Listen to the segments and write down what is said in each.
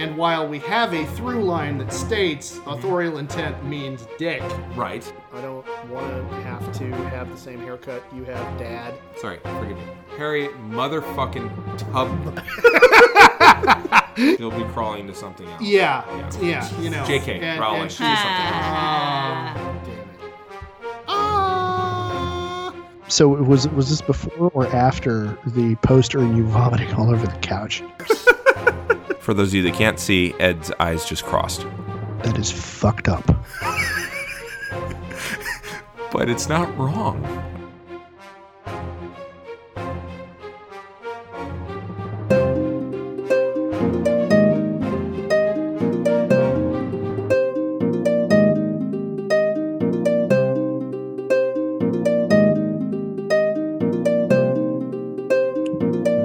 And while we have a through line that states authorial intent means dick, Right. I don't want to have to have the same haircut you have, Dad. Sorry, forgive me. Harry motherfucking Tub. He'll be crawling to something else. Yeah, Yeah. yeah, you know. JK, and, Rowling. and she's Ah. Damn it. Ah. So was was this before or after the poster and you vomiting all over the couch? For those of you that can't see, Ed's eyes just crossed. That is fucked up. But it's not wrong.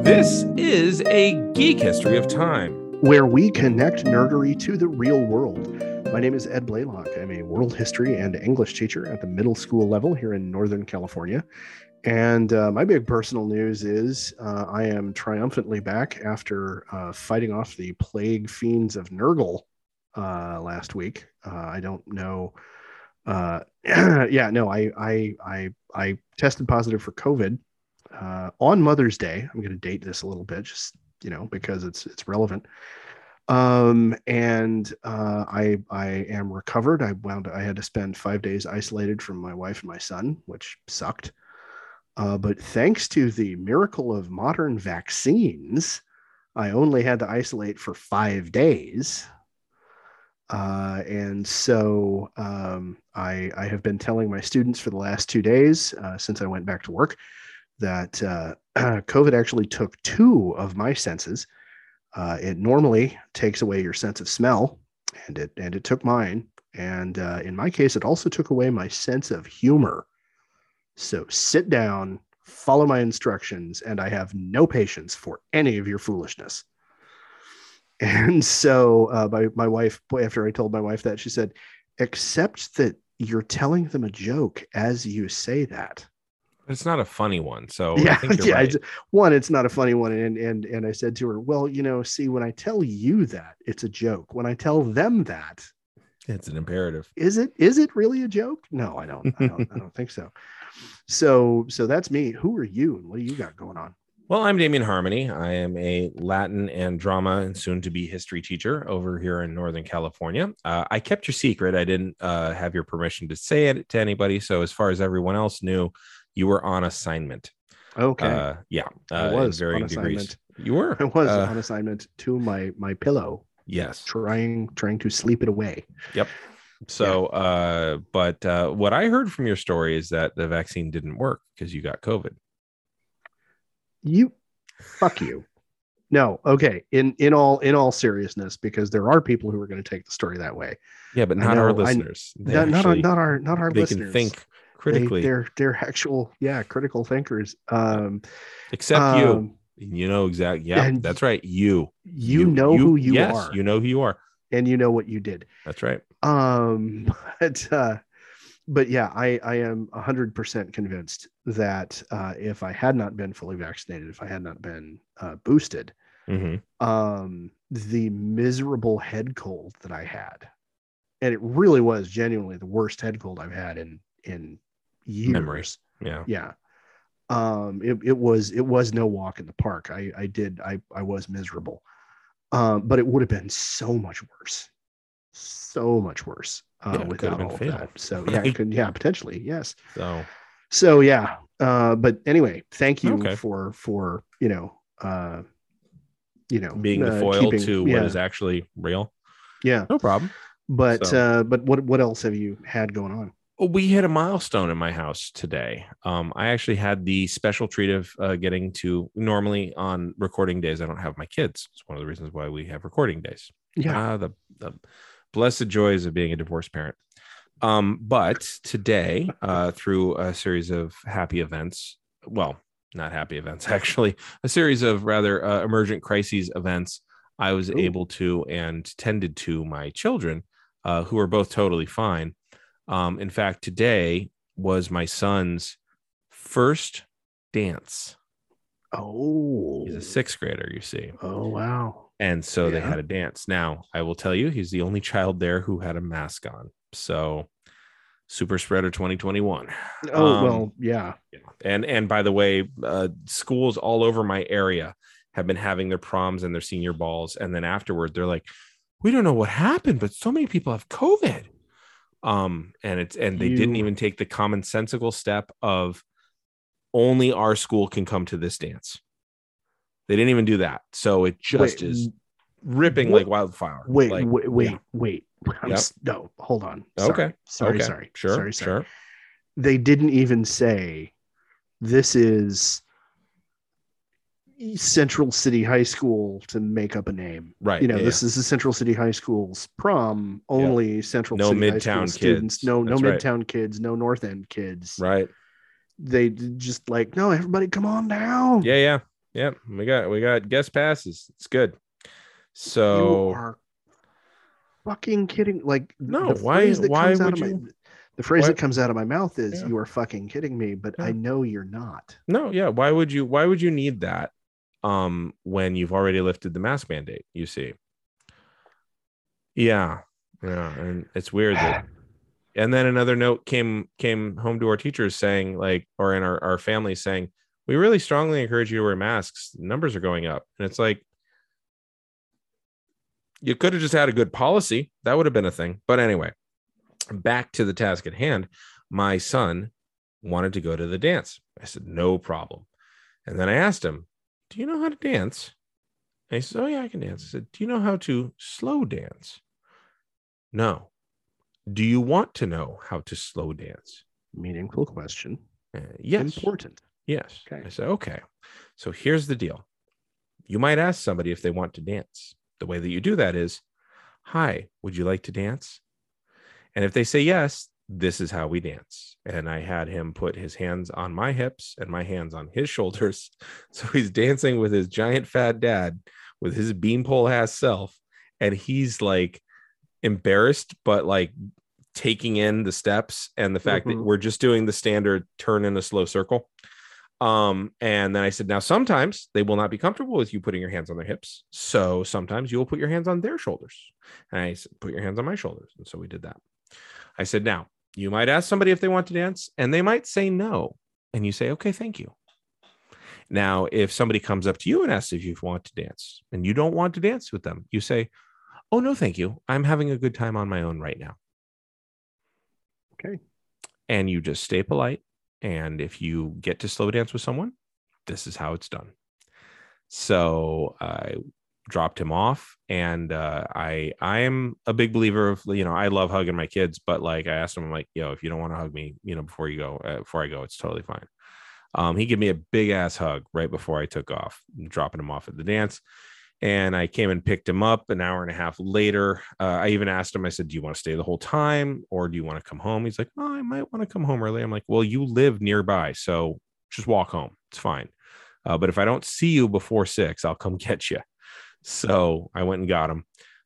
This is a geek history of time. Where we connect nerdery to the real world. My name is Ed Blaylock. I'm a world history and English teacher at the middle school level here in Northern California. And uh, my big personal news is uh, I am triumphantly back after uh, fighting off the plague fiends of Nurgle uh, last week. Uh, I don't know. Uh, yeah, no, I, I, I, I tested positive for COVID on Mother's Day. I'm going to date this a little bit, just you know, because it's it's relevant. Um, and uh, I I am recovered. I wound I had to spend five days isolated from my wife and my son, which sucked. Uh, but thanks to the miracle of modern vaccines, I only had to isolate for five days. Uh, and so um, I, I have been telling my students for the last two days uh, since I went back to work that uh, COVID actually took two of my senses. Uh, it normally takes away your sense of smell, and it and it took mine. And uh, in my case, it also took away my sense of humor. So sit down, follow my instructions, and I have no patience for any of your foolishness. And so uh, my my wife, after I told my wife that, she said, "Except that you're telling them a joke as you say that." It's not a funny one, so I yeah, think you're yeah. right. One, it's not a funny one, and and and I said to her, "Well, you know, see, when I tell you that, it's a joke. When I tell them that, It's an imperative. is it is it really a joke? No, I don't. I don't. I don't think so. So so that's me. Who are you, and what do you got going on? Well, I'm Damien Harmony. I am a Latin and drama and soon to be history teacher over here in Northern California. Uh, I kept your secret. I didn't uh, have your permission to say it to anybody. So, as far as everyone else knew, you were on assignment. Okay, Uh, yeah. I uh, in was varying on degrees. You were. I was uh, on assignment to my my pillow, Yes. trying trying to sleep it away. Yep. So, uh, but uh, what I heard from your story is that the vaccine didn't work because you got COVID. you fuck you no okay in in all in all seriousness because there are people who are going to take the story that way Yeah, but not our know, I- listeners. They not, not, our, actually- not our not our they listeners can think They- critically, they're they're actual yeah critical thinkers um except you. um, You know exactly. Yeah, that's right. You. you, know who you yes, are You know who you are. and you know what you did That's right. um but uh but yeah i i am 100% convinced that uh if i had not been fully vaccinated if i had not been uh boosted hmm um the miserable head cold that I had. And it really was genuinely the worst head cold I've had in in years. Memory. Yeah. Yeah. Um it, it was it was no walk in the park. I I did I I was miserable. Um but it would have been so much worse. So much worse uh Yeah, it could have without all of that. So yeah, could yeah, potentially. Yes. So So yeah, uh, but anyway, thank you Okay. for for you know uh, you know being the uh, foil keeping- to yeah, what is actually real. yeah. No problem. But So- uh, but what what else have you had going on? We hit a milestone in my house today. Um, I actually had the special treat of uh, getting to normally on recording days. I don't have my kids. It's one of the reasons why we have recording days. Yeah, Ah, the, the blessed joys of being a divorced parent. Um, but today, uh, through a series of happy events, well, not happy events, actually, a series of rather uh, emergent crises events, I was Ooh. able to and tended to my children, uh, who are both totally fine. Um, in fact, today was my son's first dance. oh He's a sixth grader, you see. oh wow and so they had a dance. Now, I will tell you, he's the only child there who had a mask on. So, super spreader 2021. Oh Um, well, yeah. And and by the way, uh, schools all over my area have been having their proms and their senior balls, and then afterward, they're like, "We don't know what happened, but so many people have COVID." Um, and it's and they didn't even take the commonsensical step of only our school can come to this dance. They didn't even do that, so it just Wait, is ripping what- like wildfire. Wait, Like, wait, wait, yeah. wait. Yep. s- no, hold on. Sorry. Okay. Sorry, okay, sorry. sure, Sorry, sorry. sure. They didn't even say this is Central City High School to make up a name. Right. You know, yeah, this is the Central City High School's prom. Only Central No City High Midtown School students. kids. No, no That's right. Midtown kids. No North End kids. right. They just like, no, everybody, come on down. Yeah, yeah, yeah. We got we got guest passes. It's good. you So are fucking kidding. Like, No, why- why comes out would of my- you- the phrase why- that comes out of my mouth is, Yeah. "You are fucking kidding me," but I know you're not. no, yeah. Why would you? Why would you need that? Um, when you've already lifted the mask mandate, you see. Yeah, yeah, and it's weird that. And then another note came came home to our teachers saying, like, or in our our family saying, we really strongly encourage you to wear masks. Numbers are going up, and it's like. You could have just had a good policy. That would have been a thing. But anyway, back to the task at hand. My son wanted to go to the dance. I said, no problem. And then I asked him, do you know how to dance? And he said, oh, yeah, I can dance. I said, do you know how to slow dance? No. Do you want to know how to slow dance? Meaningful question. Uh, yes. Important. Yes. Okay. I said, okay. So here's the deal. You might ask somebody if they want to dance. The way that you do that is, hi, would you like to dance? And if they say yes, this is how we dance. And I had him put his hands on my hips and my hands on his shoulders. So he's dancing with his giant fat dad with his beanpole ass self. And he's like embarrassed, but like taking in the steps and the fact that Mhm. we're just doing the standard turn in a slow circle. Um, and then I said, now sometimes they will not be comfortable with you putting your hands on their hips. So sometimes you will put your hands on their shoulders. And I said, put your hands on my shoulders. And so we did that. I said, now you might ask somebody if they want to dance, and they might say no. And you say, okay, thank you. Now, if somebody comes up to you and asks if you want to dance and you don't want to dance with them, you say, oh, no, thank you. I'm having a good time on my own right now. Okay. And you just stay polite. And if you get to slow dance with someone, this is how it's done. So I dropped him off. And uh, I I am a big believer of you know I love hugging my kids but like I asked him I'm like yo if you don't want to hug me you know before you go uh, before I go it's totally fine. Um he gave me a big ass hug right before I took off dropping him off at the dance. And I came and picked him up an hour and a half later. Uh, I even asked him I said do you want to stay the whole time or do you want to come home? He's like oh I might want to come home early. I'm like well you live nearby so just walk home. It's fine. Uh, but if I don't see you before six I'll come get you so I went and got him.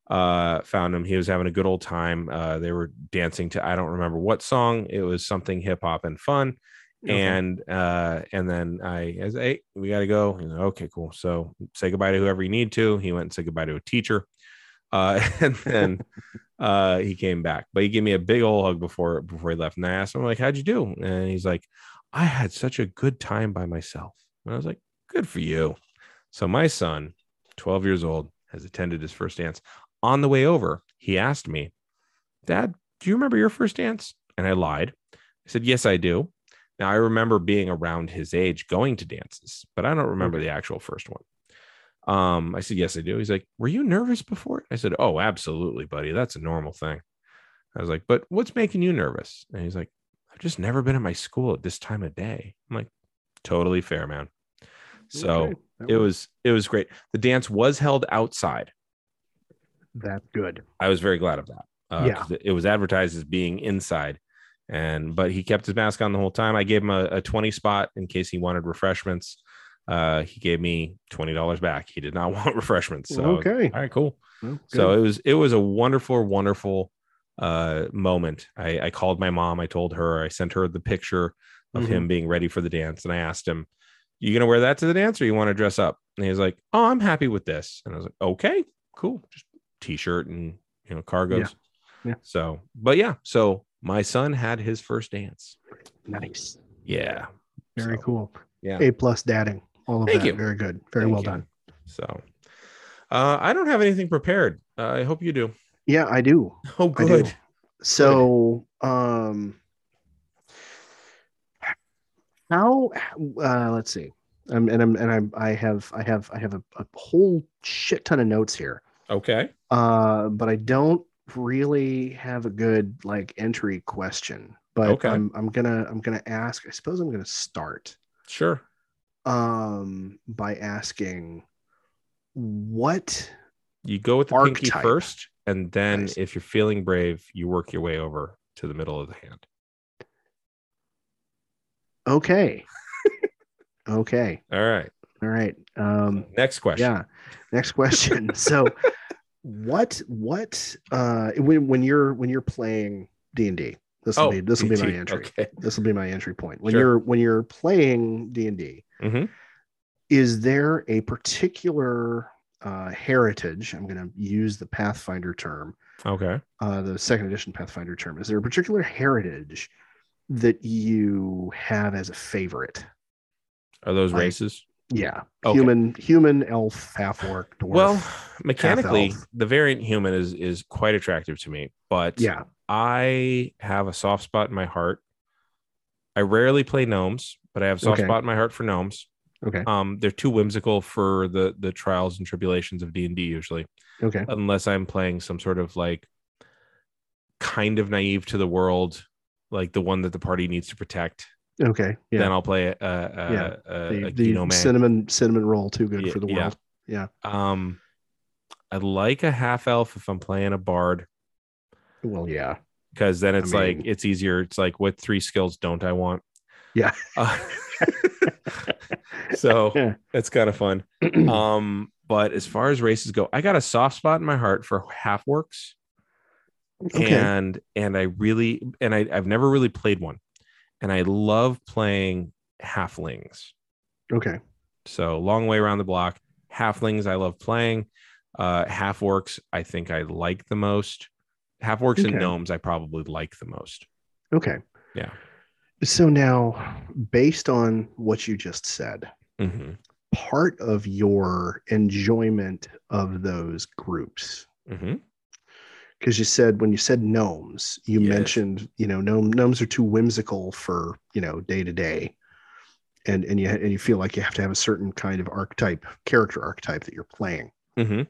Uh, found him. He was having a good old time. Uh, they were dancing to I don't remember what song. It was something hip hop and fun. Okay. And uh, and then I as hey, we gotta go. Like, okay, cool. So say goodbye to whoever you need to. He went and said goodbye to a teacher. Uh, and then uh, he came back, but he gave me a big old hug before before he left. And I asked him like, "How'd you do?" And he's like, "I had such a good time by myself." And I was like, "Good for you." So my son 12 years old, has attended his first dance. On the way over, he asked me, Dad, do you remember your first dance? And I lied. I said, Yes, I do. Now I remember being around his age going to dances, but I don't remember Okay. the actual first one. Um, I said, Yes, I do. He's like, Were you nervous before? I said, Oh, absolutely, buddy. That's a normal thing. I was like, But what's making you nervous? And he's like, I've just never been at my school at this time of day. I'm like, Totally fair, man. So Okay. It was it was great. The dance was held outside. that's good. I was very glad of that. Uh, Yeah. it was advertised as being inside, and but he kept his mask on the whole time. I gave him a, a twenty spot in case he wanted refreshments. Uh, he gave me twenty dollars back. He did not want refreshments. So I was like, Okay. all right, cool. Well, So it was it was a wonderful, wonderful uh, moment. I, I called my mom. I told her. I sent her the picture of Mhm. him being ready for the dance, and I asked him, You gonna wear that to the dance, or you want to dress up?" And he was like, "Oh, I'm happy with this." And I was like, "Okay, cool, just t-shirt and you know cargos." Yeah. So, but yeah, so my son had his first dance. Nice. Yeah. Very So, cool. Yeah. A plus dadding. All of Thank that. you. Very good. Very Thank well you. done. So, uh, I don't have anything prepared. Uh, I hope you do. Yeah, I do. Oh, good. So, um, how? Uh, let's see. Um, and I'm and I'm I have I have I have a, a whole shit ton of notes here. Okay. Uh, but I don't really have a good like entry question. But Okay. I'm I'm gonna I'm gonna ask. I suppose I'm gonna start Sure. um by asking what You go with the pinky first, and then Nice. if you're feeling brave, you work your way over to the middle of the hand. Okay okay All right. all right um Next question. yeah next question so what what uh when, when you're when you're playing d&d this will Oh, be this will be my entry Okay. this will be my entry point when Sure. you're when you're playing d&d hmm is there a particular uh, heritage i'm going to use the pathfinder term Okay. uh, the second edition pathfinder term is there a particular heritage that you have as a favorite Are those Like- races? yeah Okay. human human elf half orc dwarf Well, mechanically, the variant human is is quite attractive to me, but yeah I have a soft spot in my heart. I rarely play gnomes, but I have a soft Okay. spot in my heart for gnomes. okay Um, they're too whimsical for the the trials and tribulations of D and D usually, okay unless I'm playing some sort of like kind of naive to the world, like the one that the party needs to protect. okay yeah Then I'll play a, a, Yeah. a, the, a the cinnamon cinnamon roll too good Yeah, for the world yeah Um, I like a half elf if I'm playing a bard well yeah because then it's like mean- it's easier. It's like what three skills don't I want? Yeah. Uh, so Yeah. it's kind of fun. Um, but as far as races go, I got a soft spot in my heart for half works, okay and and I really and I I've never really played one, and I love playing halflings. okay So long way around the block. Halflings I love playing. Uh, half orcs I think I like the most. Half orcs and gnomes I probably like the most. okay Yeah. so now based on what you just said hmm part of your enjoyment of those groups hmm because you said when you said gnomes you Yes. mentioned you know gnome, gnomes are too whimsical for you know day to day and and you and you feel like you have to have a certain kind of archetype character archetype that you're playing hmm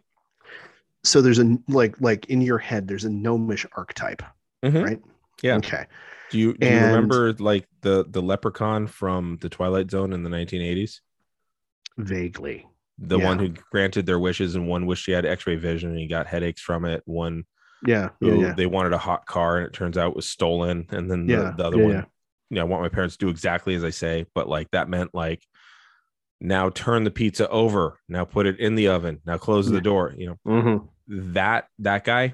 so there's a like like in your head there's a gnomish archetype hmm right Yeah. okay Do you do you And- remember like the the leprechaun from the Twilight Zone in the 1980s? vaguely The Yeah. one who granted their wishes and one wished he had X-ray vision and he got headaches from it. One yeah yeah who yeah they wanted a hot car and it turns out was stolen. And then the, Yeah, the other yeah, one, yeah. you know, I want my parents to do exactly as I say, but like that meant like now turn the pizza over, now put it in the oven, now close Yeah. the door. You know Mhm. that that guy.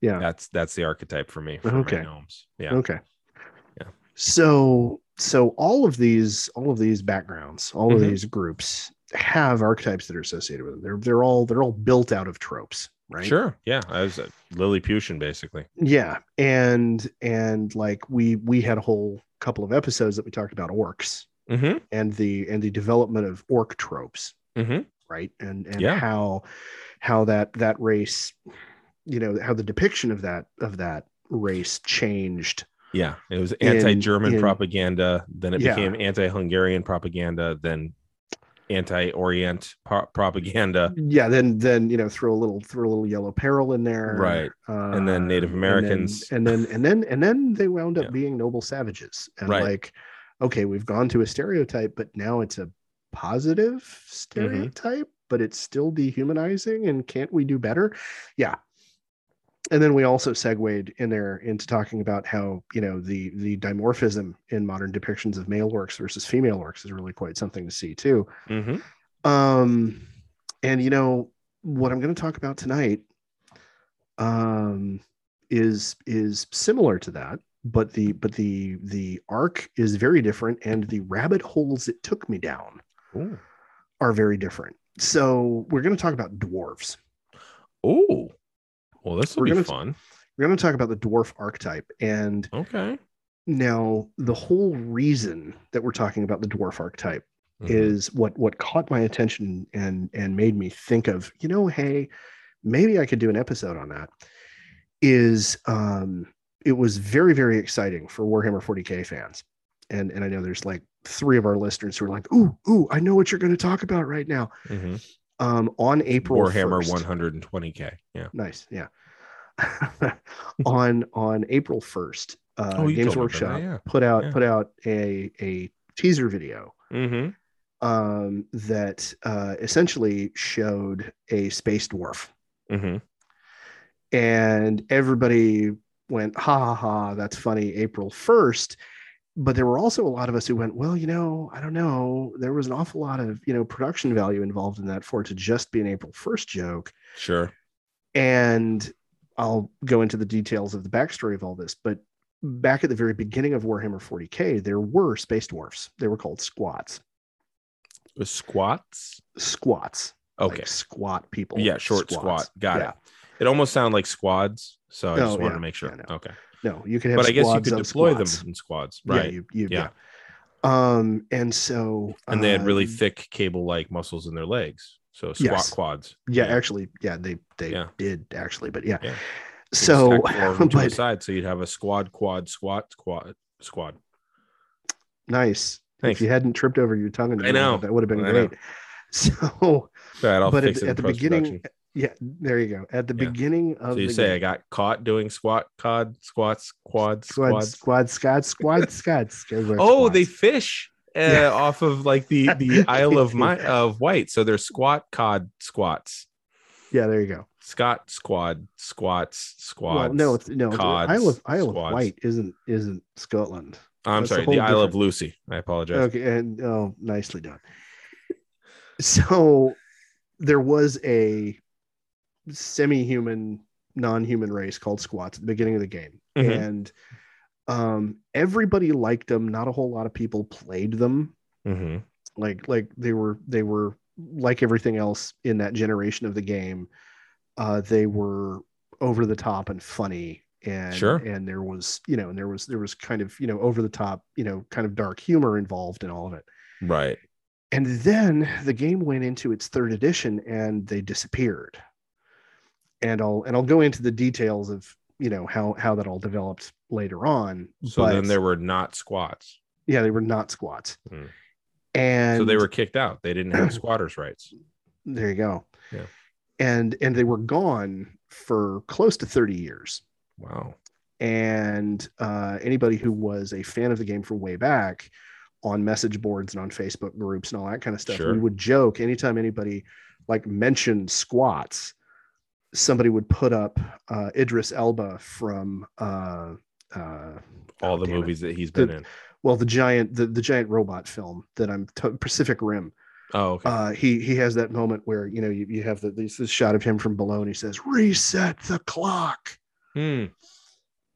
Yeah. that's that's the archetype for me. For Okay. gnomes. Yeah. okay Yeah. so so all of these all of these backgrounds all of Mhm. these groups have archetypes that are associated with them they're they're all they're all built out of tropes right Sure. Yeah. I was uh, Lilliputian basically. yeah and and like we we had a whole couple of episodes that we talked about orcs Mm-hmm. and the and the development of orc tropes Mm-hmm. right and and Yeah. how how that that race you know how the depiction of that of that race changed Yeah, it was anti-German in- propaganda. Then it Yeah. became anti-Hungarian propaganda. Then anti-Orient pro- propaganda. yeah then then you know throw a little throw a little yellow peril in there Right. And then Native um, Americans. and then and then and then, and then they wound up Yeah. being noble savages and Right. like okay we've gone to a stereotype but now it's a positive Mm-hmm. stereotype but it's still dehumanizing and can't we do better yeah and then we also segued in there into talking about how you know the the dimorphism in modern depictions of male orcs versus female orcs is really quite something to see too hmm um, and you know what I'm going to talk about tonight um, is is similar to that, but the but the the arc is very different, and the rabbit holes it took me down Ooh. are very different. So we're going to talk about dwarves. Ooh. Well, this will be gonna- fun. We're going to talk about the dwarf archetype. And Okay. now the whole reason that we're talking about the dwarf archetype Mhm. is what what caught my attention and and made me think of you know hey maybe i could do an episode on that is um it was very very exciting for warhammer 40k fans and and i know there's like three of our listeners who are like ooh ooh i know what you're going to talk about right now Mhm. Um on april Warhammer 1st 120k. Yeah. nice yeah on on april 1st uh Oh, games about that, workshop yeah. put out Yeah. put out a a teaser video Mm-hmm. um, that uh, essentially showed a space dwarf, Mm-hmm. and everybody went, "Ha ha ha! That's funny." April first, but there were also a lot of us who went, "Well, you know, I don't know. There was an awful lot of you know production value involved in that for it to just be an April first joke." Sure. And I'll go into the details of the backstory of all this, but back at the very beginning of Warhammer 40k, there were space dwarfs. They were called squats. With squats. Squats. Okay. like squat people. yeah. Short Squats. squat. Got Yeah. it. It almost sounded like squads. So I Oh, just wanted yeah. to make sure. Okay. No, you could have. Squads. But I guess you squads could deploy squats. them in squads. Yeah, Right. you, you, Yeah. yeah. Um, and so and they had really um, thick cable like muscles in their legs. So squat Yes. quads. Yeah, actually, yeah, they they Yeah. did actually, but yeah. Yeah. So, stack four of them to the but side. So you'd have a squad, quad, squat, squad, squad. nice. Thanks. If you hadn't tripped over your tongue, the I know. that would have been I know. great. So, right, I'll but at, at the beginning. Yeah, there you go. At the Yeah. beginning of So you say I got caught doing squat, cod, squats, quads, squad, squads. squad, squad, squad, squad, squad. Oh, they fish uh, Yeah. off of like the the Isle of my of Wight. So they're squat, cod, squats, yeah, there you go. Scott, squad, squats, squads. Well, no, it's no. cods, Isle of Isle of. Wight isn't isn't Scotland. I'm that's sorry, the Isle of Lucy. I apologize. Okay, and oh, nicely done. So there was a semi-human, non-human race called squats at the beginning of the game, Mhm. and um, everybody liked them. Not a whole lot of people played them. hmm Like like they were they were like everything else in that generation of the game. Uh, they were over the top and funny. And, Sure. and there was you know and there was there was kind of you know over the top you know kind of dark humor involved in all of it Right. and then the game went into its third edition and they disappeared. And I'll and I'll go into the details of you know how how that all developed later on. So but then there were not squats. yeah, they were not squats. Hmm. And so they were kicked out. They didn't have squatters' rights. there you go. Yeah. And and they were gone for close to 30 years. Wow. and uh, anybody who was a fan of the game from way back on message boards and on facebook groups and all that kind of stuff Sure. we would joke anytime anybody like mentioned squats somebody would put up uh, idris elba from uh, uh, All oh, the damn it. movies that he's been The- in. well the giant the, the giant robot film that i'm t- pacific rim Oh, okay. uh, he he has that moment where you know you, you have the, this, this shot of him from below and he says reset the clock Hmm.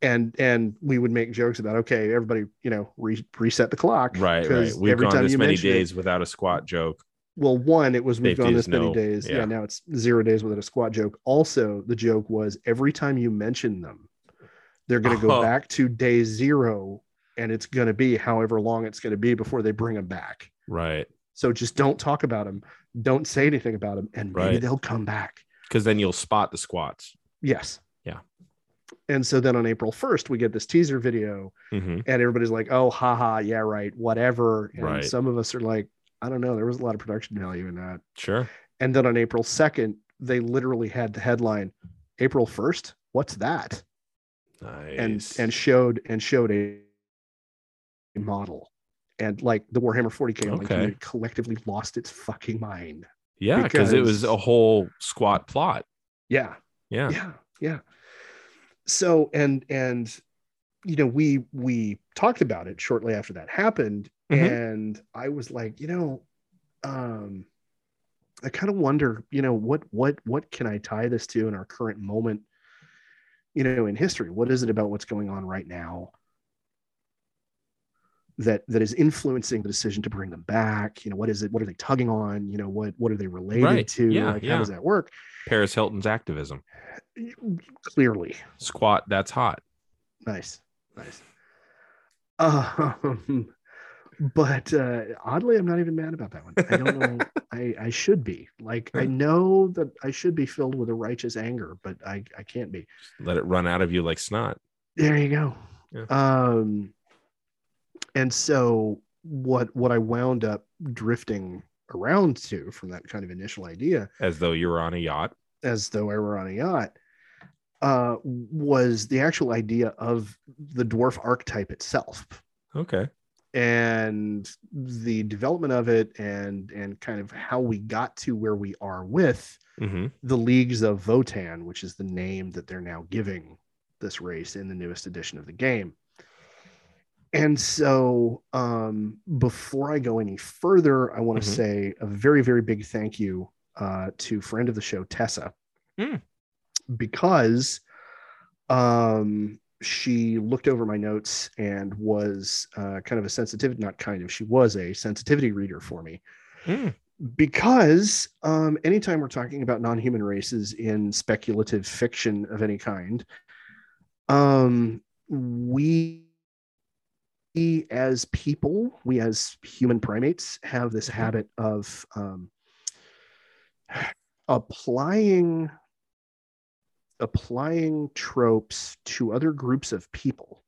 and and we would make jokes about okay everybody you know re- reset the clock Right, right. We've every gone time this you many mention it- days without a squat joke. Well one it was we've gone this many no- days yeah. yeah. now it's zero days without a squat joke also the joke was every time you mention them they're going to go Oh. back to day zero and it's going to be however long it's going to be before they bring them back Right. so just don't talk about them don't say anything about them and maybe Right. they'll come back Because then you'll spot the squats. yes Yeah. and so then on april 1st we get this teaser video hmm and everybody's like, "Oh, haha, yeah, right, whatever." And Right. some of us are like, "I don't know, there was a lot of production value in that." Sure. And then on April second, they literally had the headline, "April first, what's that?" Nice. and and showed and showed a model, and like the Warhammer 40k online Okay. community collectively lost its fucking mind. yeah, because it was a whole squat plot. Yeah, Yeah. yeah yeah so and and you know we we talked about it shortly after that happened Mhm. and i was like you know um i kind of wonder you know what what what can i tie this to in our current moment you know in history what is it about what's going on right now that that is influencing the decision to bring them back you know what is it what are they tugging on you know what what are they related Right. to Yeah, like yeah. how does that work Paris Hilton's activism. clearly Squat, that's hot. nice nice um but uh oddly i'm not even mad about that one i don't know i i should be like i know that i should be filled with a righteous anger but i i can't be Let it run out of you like snot. there you go Yeah. um and so what what i wound up drifting around to from that kind of initial idea As though you were on a yacht. as though i were on a yacht uh was the actual idea of the dwarf archetype itself Okay. And the development of it and and kind of how we got to where we are with hmm the leagues of Votann which is the name that they're now giving this race in the newest edition of the game and so um before i go any further i want to Mhm. say a very very big thank you uh to friend of the show tessa Mm. because um she looked over my notes and was uh, kind of a sensitivity not kind of she was a sensitivity reader for me Mm. because um, anytime we're talking about non-human races in speculative fiction of any kind um, we we as people we as human primates have this Mhm. habit of um, applying applying tropes to other groups of people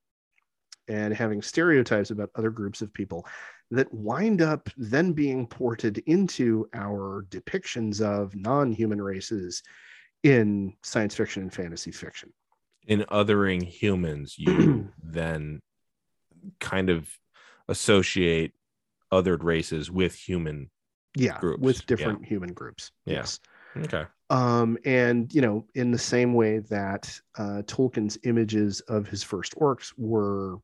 and having stereotypes about other groups of people that wind up then being ported into our depictions of non-human races in science fiction and fantasy fiction. In othering humans, you then kind of associate othered races with human. Yeah, Groups, with different human groups. Yeah. Yes. Okay. Um, and you know, in the same way that uh, Tolkien's images of his first orcs were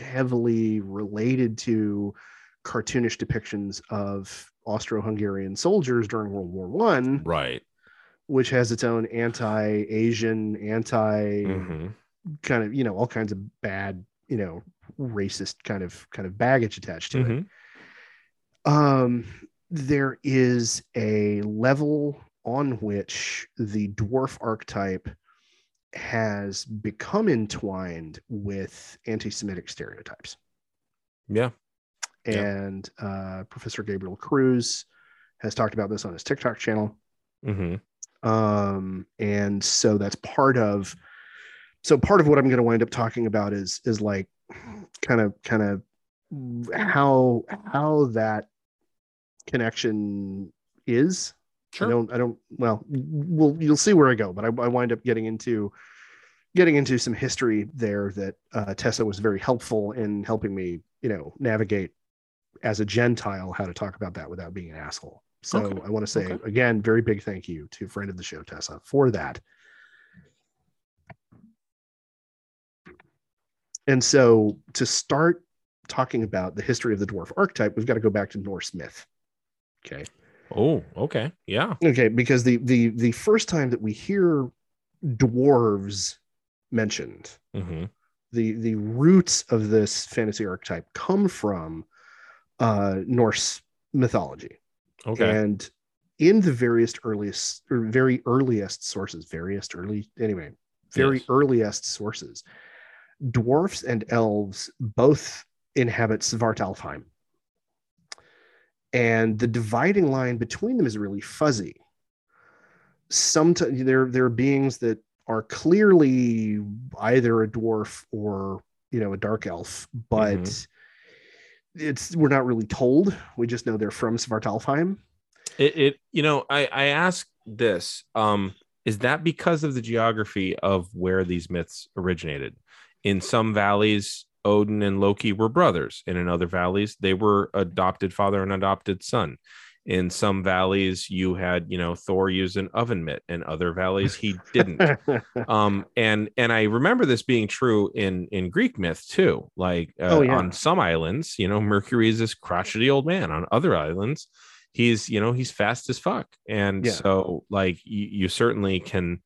heavily related to cartoonish depictions of Austro-Hungarian soldiers during World War One, Right. which has its own anti-Asian, anti hmm kind of you know all kinds of bad you know racist kind of kind of baggage attached to it. hmm um there is a level on which the dwarf archetype has become entwined with anti-semitic stereotypes Yeah. Yeah. and uh, professor gabriel cruz has talked about this on his tiktok channel hmm um and so that's part of so part of what i'm going to wind up talking about is is like kind of kind of how how that connection is i don't i don't well well you'll see where i go but i, I wind up getting into getting into some history there that uh, tessa was very helpful in helping me you know navigate as a gentile how to talk about that without being an asshole. So Okay. i want to say Okay. again very big thank you to friend of the show tessa for that. And so to start talking about the history of the dwarf archetype we've got to go back to norse myth. Okay Oh, okay. Yeah. okay because the the the first time that we hear dwarves mentioned hmm the the roots of this fantasy archetype come from uh norse mythology Okay. and in the various earliest or very earliest sources various early anyway very Yes. earliest sources dwarfs and elves both inhabit svartalfheim and the dividing line between them is really fuzzy sometimes there there are beings that are clearly either a dwarf or you know a dark elf but Mhm. it's we're not really told we just know they're from svartalfheim It, it you know, I I ask this. Um, is that because of the geography of where these myths originated? In some valleys, Odin and Loki were brothers, and in other valleys, they were adopted father and adopted son. In some valleys, you had you know Thor use an oven mitt, and other valleys he didn't. um and and i remember this being true in in greek myth too like uh, Oh, yeah. on some islands you know mercury is this crotchety old man on other islands he's you know he's fast as fuck and Yeah. so like you, you certainly can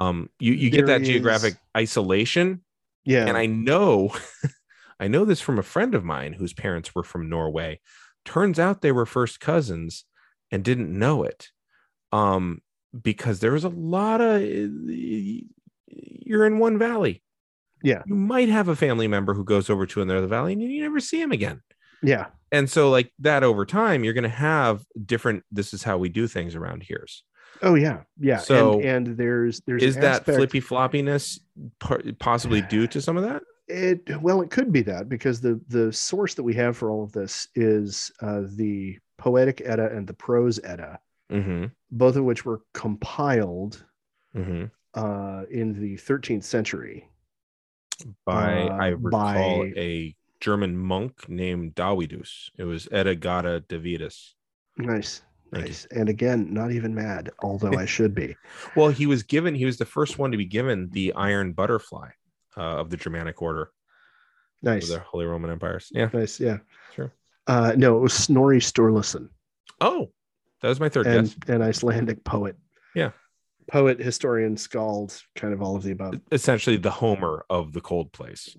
um you you get There that geographic isolation yeah and i know I know this from a friend of mine whose parents were from Norway. Turns out they were first cousins and didn't know it. Um, because there was a lot of you're in one valley. Yeah. You might have a family member who goes over to another valley and you never see him again. Yeah. And so, like that over time, you're going to have different. This is how we do things around here's. Oh yeah, yeah. So, and, and there's there's Is that aspect- flippy floppiness possibly due to some of that? It well, it could be that because the the source that we have for all of this is uh, the Poetic Edda and the Prose Edda, Mm-hmm. both of which were compiled Mm-hmm. uh, in the 13th century. By Uh, I recall by- a German monk named Dawidus. It was Edagata Davidus. Nice. Nice. And again, not even mad, although I should be. Well, he was given. He was the first one to be given the Iron Butterfly uh, of the Germanic Order of Nice, the Holy Roman Empires. Yeah. nice. Yeah. Sure. Uh, no, it was Snorri Sturluson, Oh, that was my third and guess. an Icelandic poet. Yeah. Poet, historian, skald, kind of all of the above. Essentially, the Homer of the cold place.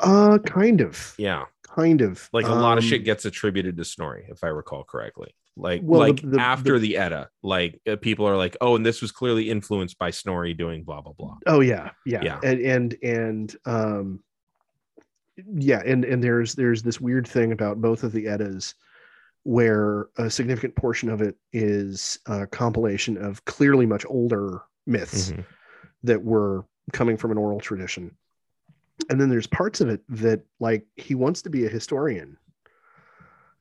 Uh, kind of, Yeah. kind of. like a lot of Um, shit gets attributed to Snorri, if I recall correctly. Like, Well, like the- after the, Edda, like uh, people are like, oh, and this was clearly influenced by Snorri doing blah blah blah. Oh yeah, yeah, Yeah. and and and um, yeah, and and there's there's this weird thing about both of the Eddas, where a significant portion of it is a compilation of clearly much older myths Mhm. that were coming from an oral tradition, and then there's parts of it that like he wants to be a historian.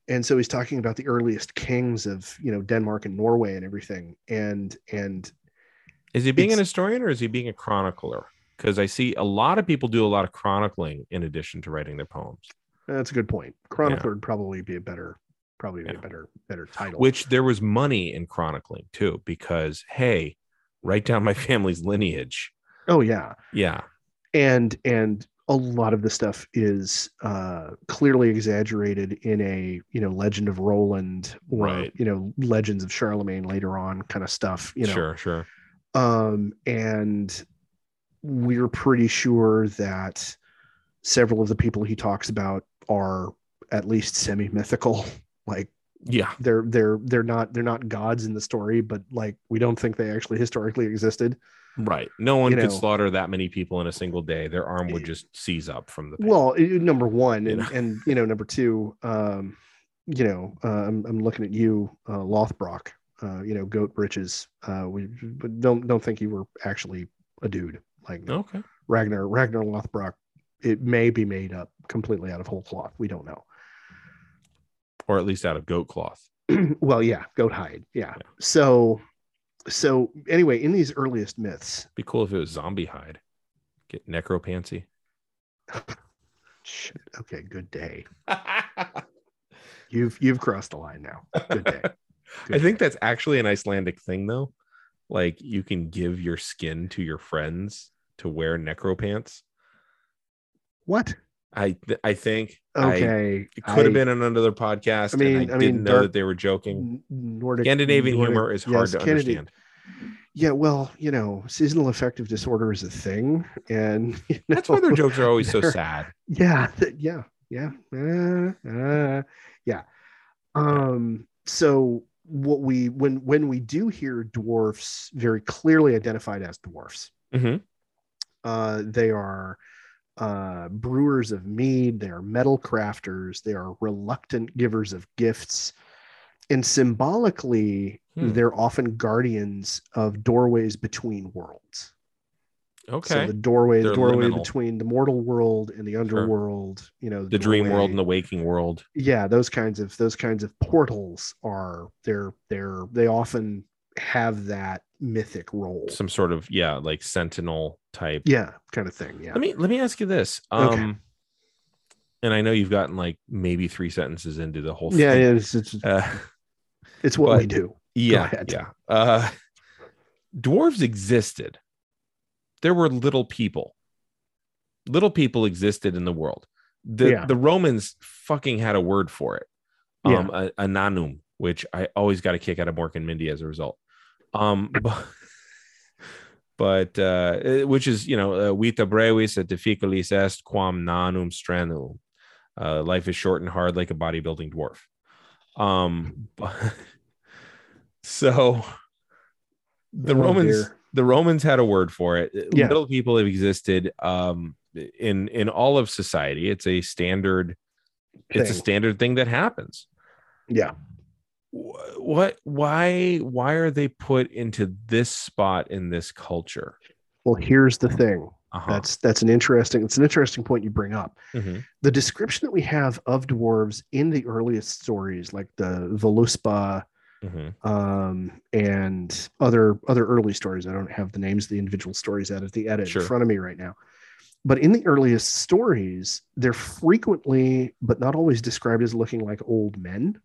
And so he's talking about the earliest kings of, you know, Denmark and Norway and everything. And and Is he being an historian or is he being a chronicler? Because I see a lot of people do a lot of chronicling in addition to writing their poems. That's a good point. Chronicler would probably be a better, probably be Yeah. a better, better title. Which there was money in chronicling too, because hey, write down my family's lineage. oh yeah, Yeah. and and a lot of the stuff is uh, clearly exaggerated in a you know Legend of Roland or Right. you know Legends of Charlemagne later on kind of stuff. You know, Sure, sure. um, and we're pretty sure that several of the people he talks about are at least semi mythical. Like Yeah. they're they're they're not they're not gods in the story but like we don't think they actually historically existed Right. No one You could know. slaughter that many people in a single day. Their arm would just seize up from the pain. well number one You and know. and you know number two um you know uh, I'm, I'm looking at you uh Lothbrok uh you know goat britches uh we but don't don't think you were actually a dude like no. okay. ragnar ragnar Lothbrok it may be made up completely out of whole cloth we don't know Or at least out of goat cloth. well yeah goat hide yeah so so anyway in these earliest myths Be cool if it was zombie hide. Get necropancy. Shit. Okay. Good day. You've you've crossed the line now. Good day. I think that's actually an Icelandic thing though. Like you can give your skin to your friends to wear necropants. What? I th- I think I, Okay. it could have been on another podcast. I mean- and I, I didn't mean, know that they were joking. Nordic Scandinavian Nordic- humor is hard yes, to Scandinav- understand. Yeah, well, you know, seasonal affective disorder is a thing, and you That's why their jokes are always so sad. Yeah, yeah, yeah, uh, uh, yeah. Um. So what we when when we do hear dwarfs very clearly identified as dwarfs, Mhm. Uh, they are uh, brewers of mead. They are metal crafters. They are reluctant givers of gifts. And symbolically, Hmm. they're often guardians of doorways between worlds. Okay. So the doorway, the They're doorway liminal. between the mortal world and the underworld, you know, the dream world and the waking world. yeah, those kinds of those kinds of portals are they're they're they often have that mythic role. Some sort of yeah, like sentinel type. Yeah, kind of thing. Yeah. Let me let me ask you this. Um Okay. and I know you've gotten like maybe three sentences into the whole thing. yeah, it's, it's, Uh, it's what but- we do. yeah, yeah. Uh, dwarves existed. There were little people. Little people existed in the world. The Yeah. the Romans fucking had a word for it. Um, a, a nanum, which I always got a kick out of Mork and Mindy as a result. Um, but, but uh, which is you know uh, vita brevis et difficilis est quam nanum strenum. Uh, life is short and hard like a bodybuilding dwarf. Um, but, so the Oh, Romans dear. the Romans had a word for it. Yeah. Little people have existed um, in in all of society. It's a standard. It's a standard thing that happens. Yeah. Wh- What? Why? Why are they put into this spot in this culture? Well, here's the thing. Uh-huh. That's that's an interesting it's an interesting point you bring up. Mhm. The description that we have of dwarves in the earliest stories, like the Voluspa Mhm. um, and other other early stories. I don't have the names of the individual stories out of the edit Sure. in front of me right now. But in the earliest stories, they're frequently, but not always, described as looking like old men,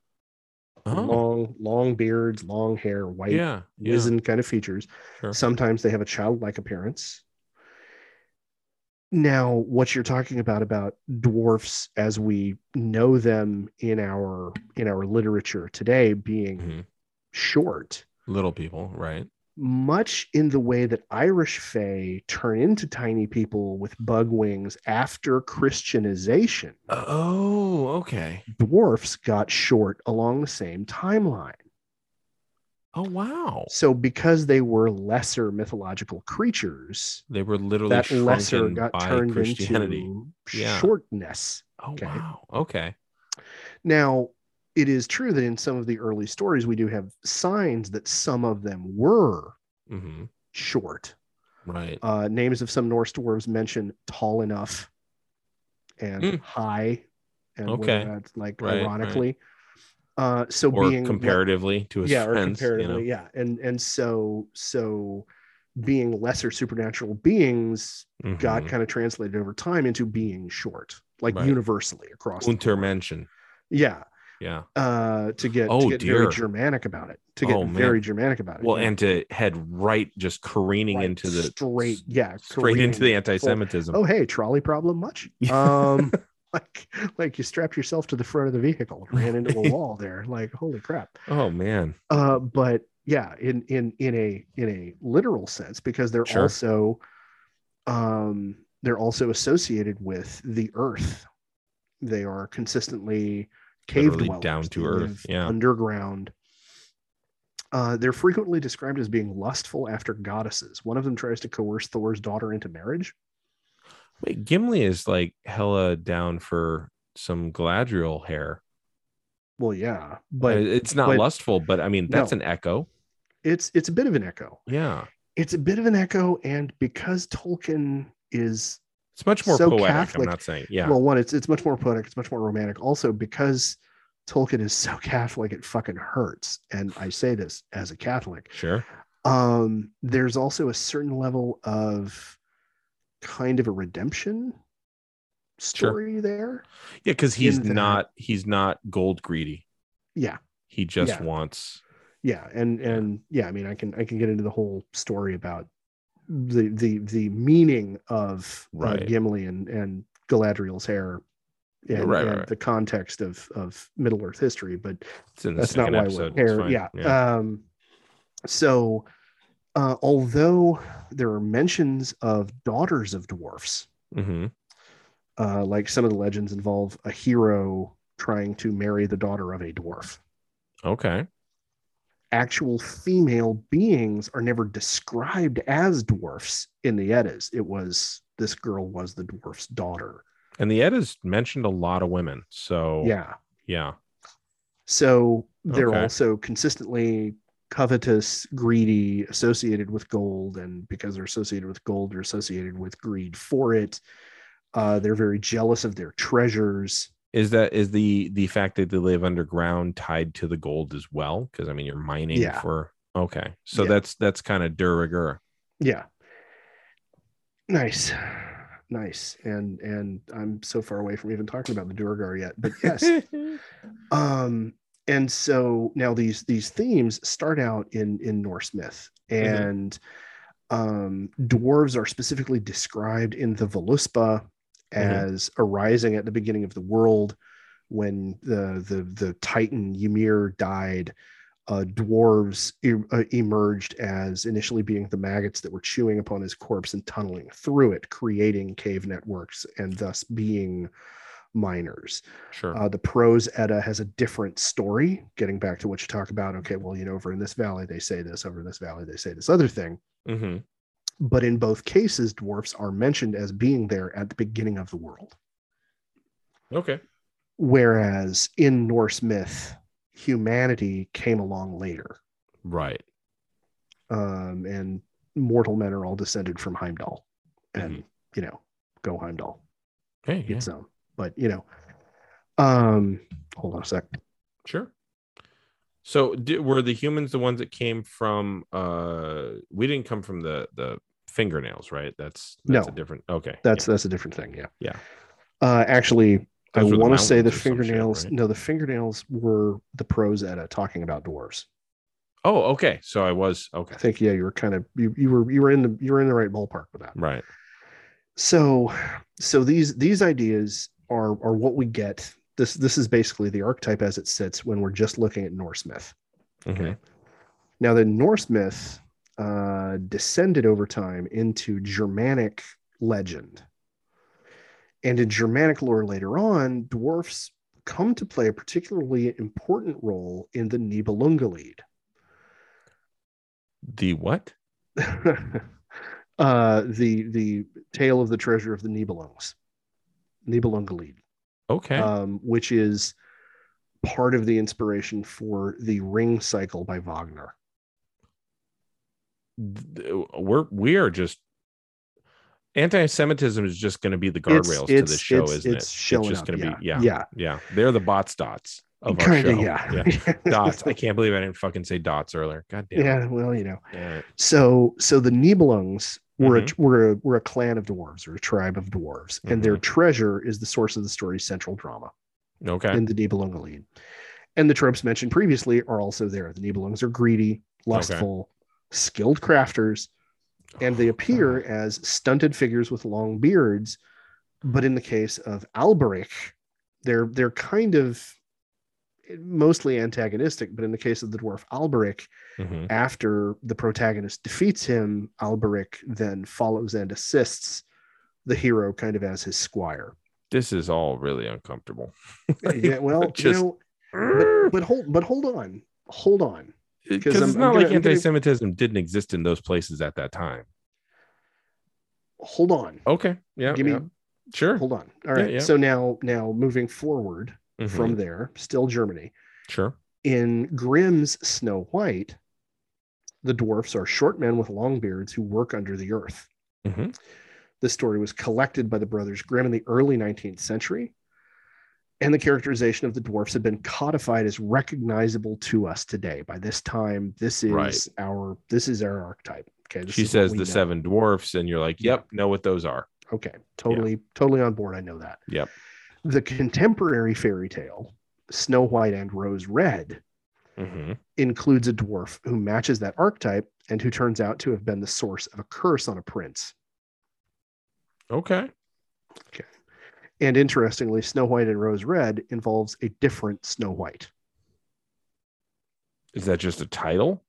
Oh, long, long beards, long hair, white, yeah, yeah. wizened kind of features. Sure. Sometimes they have a childlike appearance. Now, what you're talking about about dwarfs as we know them in our in our literature today being Mhm. short, Little people, right? Much in the way that Irish Fae turn into tiny people with bug wings after Christianization, Oh, okay. dwarfs got short along the same timeline. Oh, wow. So, because they were lesser mythological creatures, They were literally that lesser got by turned Christianity. into Yeah. shortness. oh, okay. wow. Okay. Now, it is true that in some of the early stories, we do have signs that some of them were hmm short. Right. Uh, names of some Norse dwarves mention tall enough and Hmm. high, and Okay. that's like Right, right. ironically. Uh, so or being le- comparatively to his yeah, or friends. comparatively, you know? yeah, and and so so being lesser supernatural beings got Mhm. kind of translated over time into being short, like Right. universally across. Untermenschen. Yeah, Yeah. uh, to get Oh, to get very. Germanic about it. To get Oh, very Germanic about it. Well, yeah. and to head right, just careening Right, into the straight, yeah, straight into the anti-Semitism. Oh, hey, trolley problem much? Um, like like you strapped yourself to the front of the vehicle, and ran into a wall there. Like holy crap. Oh man. Uh, but yeah, in in in a in a literal sense, because they're Sure. also um they're also associated with the earth. They are consistently cave dwellers. down to earth, yeah. underground. Uh, they're frequently described as being lustful after goddesses. One of them tries to coerce Thor's daughter into marriage. Wait, Gimli is like hella down for some Galadriel hair. Well, yeah, But but it's not but- lustful, but I mean that's No. an echo. it's it's a bit of an echo. Yeah. It's a bit of an echo, and because Tolkien is It's much more So poetic. Catholic. I'm not saying. Yeah. well, one, it's it's much more poetic, it's much more romantic. Also, because Tolkien is so Catholic, it fucking hurts. And I say this as a Catholic. sure. Um, there's also a certain level of kind of a redemption story there. Yeah, because he's in that- not he's not gold greedy. Yeah, He just Yeah. wants yeah, and and yeah, I mean, I can I can get into the whole story about the the the meaning of uh, Right. Gimli and and Galadriel's hair. And, Right, and right, the context of of Middle Earth history, but it's in the that's not why episode. we're here. fine. Yeah. Um, so, uh, although there are mentions of daughters of dwarfs, hmm uh, like some of the legends involve a hero trying to marry the daughter of a dwarf. Okay. Actual female beings are never described as dwarfs in the Eddas. It was this girl was the dwarf's daughter. And the Edda's mentioned a lot of women. So Yeah. yeah. So they're Okay. also consistently covetous, greedy, associated with gold, and because they're associated with gold, they're associated with greed for it. Uh, they're very jealous of their treasures. Is that is the the fact that they live underground tied to the gold as well? Because I mean you're mining Yeah. for okay. So Yeah. that's that's kind of de rigueur. Yeah. Nice. Nice. And and I'm so far away from even talking about the Duergar yet. But yes. um and so now these these themes start out in in norse myth and um dwarves are specifically described in the voluspa as arising at the beginning of the world when the the the titan ymir died uh, dwarves e- uh, emerged as initially being the maggots that were chewing upon his corpse and tunneling through it, creating cave networks and thus being miners. Sure. Uh, the prose Edda has a different story, getting back to what you talk about. Okay, well, you know, over in this valley, they say this, over in this valley, they say this other thing. hmm But in both cases, dwarfs are mentioned as being there at the beginning of the world. Okay. Whereas in Norse myth, humanity came along later. Right. Um, and mortal men are all descended from Heimdall. And, you know, go Heimdall. Hey. Yeah. Get some. But, you know, um, hold on a sec. Sure. So di- were the humans the ones that came from uh we didn't come from the the fingernails, right? That's that's No. a different okay. That's that's a different thing. Yeah. Yeah. Uh, actually, I Those the want to say the some shit, fingernails. right? No, the fingernails were the prose Edda talking about dwarves. Oh, okay. So I was okay. I think yeah, you were kind of you, you were you were in the you were in the right ballpark with that. Right. So so these these ideas are are what we get. This this is basically the archetype as it sits when we're just looking at Norse myth. Mhm. Now the Norse myth uh, descended over time into Germanic legend. And in Germanic lore later on, dwarfs come to play a particularly important role in the Nibelungenlied. The what? uh, the the tale of the treasure of the Nibelungs, Nibelungenlied, Okay. um, which is part of the inspiration for the Ring Cycle by Wagner. We're we are just anti-Semitism is just going to be the guardrails to this show, it's, isn't it's it? Showing it's just going to yeah. be yeah, yeah, yeah. They're the bots dots of our kind show. of, yeah, dots. I can't believe I didn't fucking say dots earlier. God damn. it. yeah. Well, you know, Yeah. so so the Nibelungs were Mm-hmm. a, were a, were a clan of dwarves or a tribe of dwarves, and their Mm-hmm. treasure is the source of the story's central drama. Okay. in the Nibelungenlied. And the tropes mentioned previously are also there. The Nibelungs are greedy, lustful, skilled crafters, and they appear as stunted figures with long beards. But in the case of Alberich, they're they're kind of mostly antagonistic. But in the case of the dwarf Alberic, Mhm. after the protagonist defeats him, Alberic then follows and assists the hero kind of as his squire. This is all really uncomfortable. yeah, well, Just- you know, but, but hold but hold on hold on because I'm- it's I'm not gonna- like I'm gonna- anti-Semitism didn't exist in those places at that time. hold on Okay. Yeah. Give me- Sure. hold on All right. Yeah, yeah. so now now moving forward Mhm. from there still germany sure. in grimm's snow white the dwarfs are short men with long beards who work under the earth Mhm. this story was collected by the brothers grimm in the early 19th century and the characterization of the dwarfs had been codified as recognizable to us today by this time this is Right. our this is our archetype okay She says the know. seven dwarfs, and you're like, Yeah. "Yep, know what those are." Okay, totally, totally on board. I know that. Yep. The contemporary fairy tale, Snow White and Rose Red, Mhm. includes a dwarf who matches that archetype and who turns out to have been the source of a curse on a prince. Okay. Okay. And interestingly, Snow White and Rose Red involves a different Snow White. Is that just a title?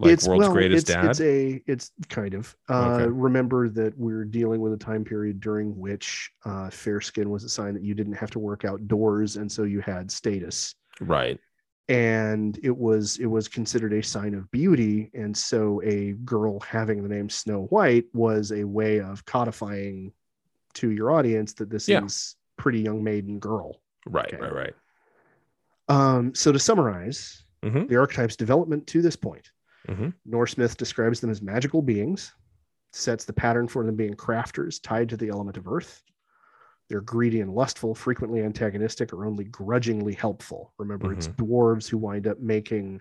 Like world's greatest it's, dad? It's a, it's kind of. Uh, Okay. Remember that we're dealing with a time period during which uh, fair skin was a sign that you didn't have to work outdoors, and so you had status. right. and it was it was considered a sign of beauty and so a girl having the name snow white was a way of codifying to your audience that this Yeah. is pretty young maiden girl Right. Okay. Right. Right. um, so to summarize Mhm. the archetype's development to this point Mhm. norse myth describes them as magical beings sets the pattern for them being crafters tied to the element of earth. They're greedy and lustful frequently antagonistic or only grudgingly helpful. Remember it's dwarves who wind up making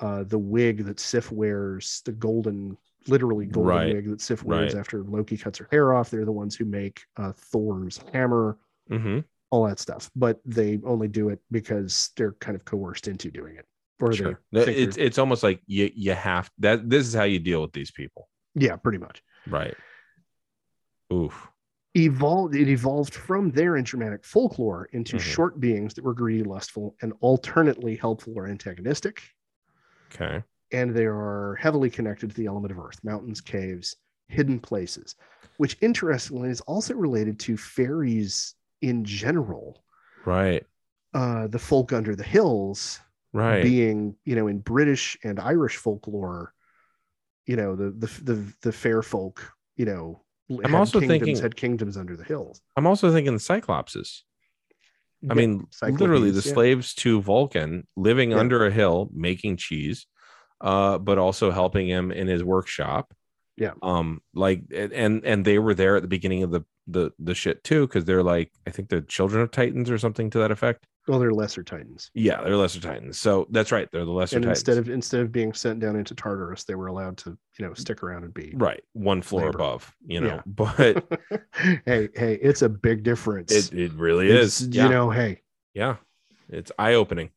uh, the wig that sif wears the golden literally golden Right, wig that sif wears right. after loki cuts her hair off. They're the ones who make uh, thor's hammer Mhm. all that stuff. But they only do it because they're kind of coerced into doing it Sure. they No, think It's it's almost like you you have that. This is how you deal with these people. yeah pretty much Right. Oof. evolved it evolved from there in Germanic folklore into Mhm. short beings that were greedy, lustful, and alternately helpful or antagonistic. Okay. and they are heavily connected to the element of earth mountains caves hidden places which interestingly is also related to fairies in general Right. uh the folk under the hills Right. being you know in british and irish folklore you know the the the, the fair folk you know I'm also kingdoms, thinking- had kingdoms under the hills I'm also thinking the Cyclopses. I Yeah, mean, literally the yeah. slaves to Vulcan living Yeah. under a hill making cheese, uh, but also helping him in his workshop. Yeah. Um, like and and they were there at the beginning of the the the shit too, because they're like, I think the children of Titans or something to that effect. Well they're lesser titans Yeah, they're lesser titans. So that's right, they're the lesser and titans. instead of instead of being sent down into tartarus they were allowed to you know stick around and be right, one floor Labor. above, you know. Yeah. But hey hey it's a big difference it it really It's, is. you know hey yeah. It's eye opening.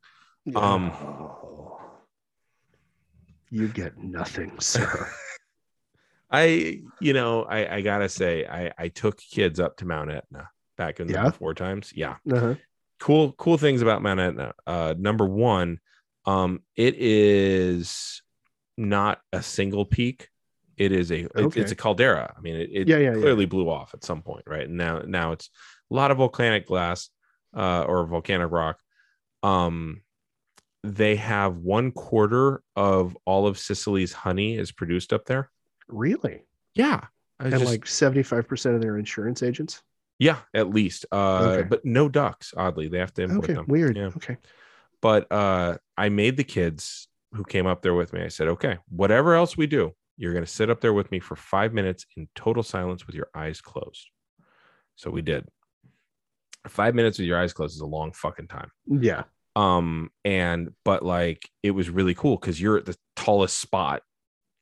Um, Oh. you get nothing sir I, you know, I, I gotta say, I, I took kids up to Mount Etna back in the Yeah? before times. Yeah, uh-huh. Cool, cool things about Mount Etna. Uh, number one, um, it is not a single peak. It is a, it- Okay. it's a caldera. I mean, it, it Yeah, yeah, yeah. clearly blew off at some point, right? And now, now it's a lot of volcanic glass, uh, or volcanic rock. Um, they have one quarter of all of Sicily's honey is produced up there. really Yeah. And just- like 75% of their insurance agents yeah, at least. Uh Okay. but no ducks, oddly. They have to import okay them. weird Yeah. okay But uh I made the kids who came up there with me. I said, "Okay, whatever else we do, you're going to sit up there with me for 5 minutes in total silence with your eyes closed." So we did. 5 minutes with your eyes closed is a long fucking time. yeah um and but like it was really cool because you're at the tallest spot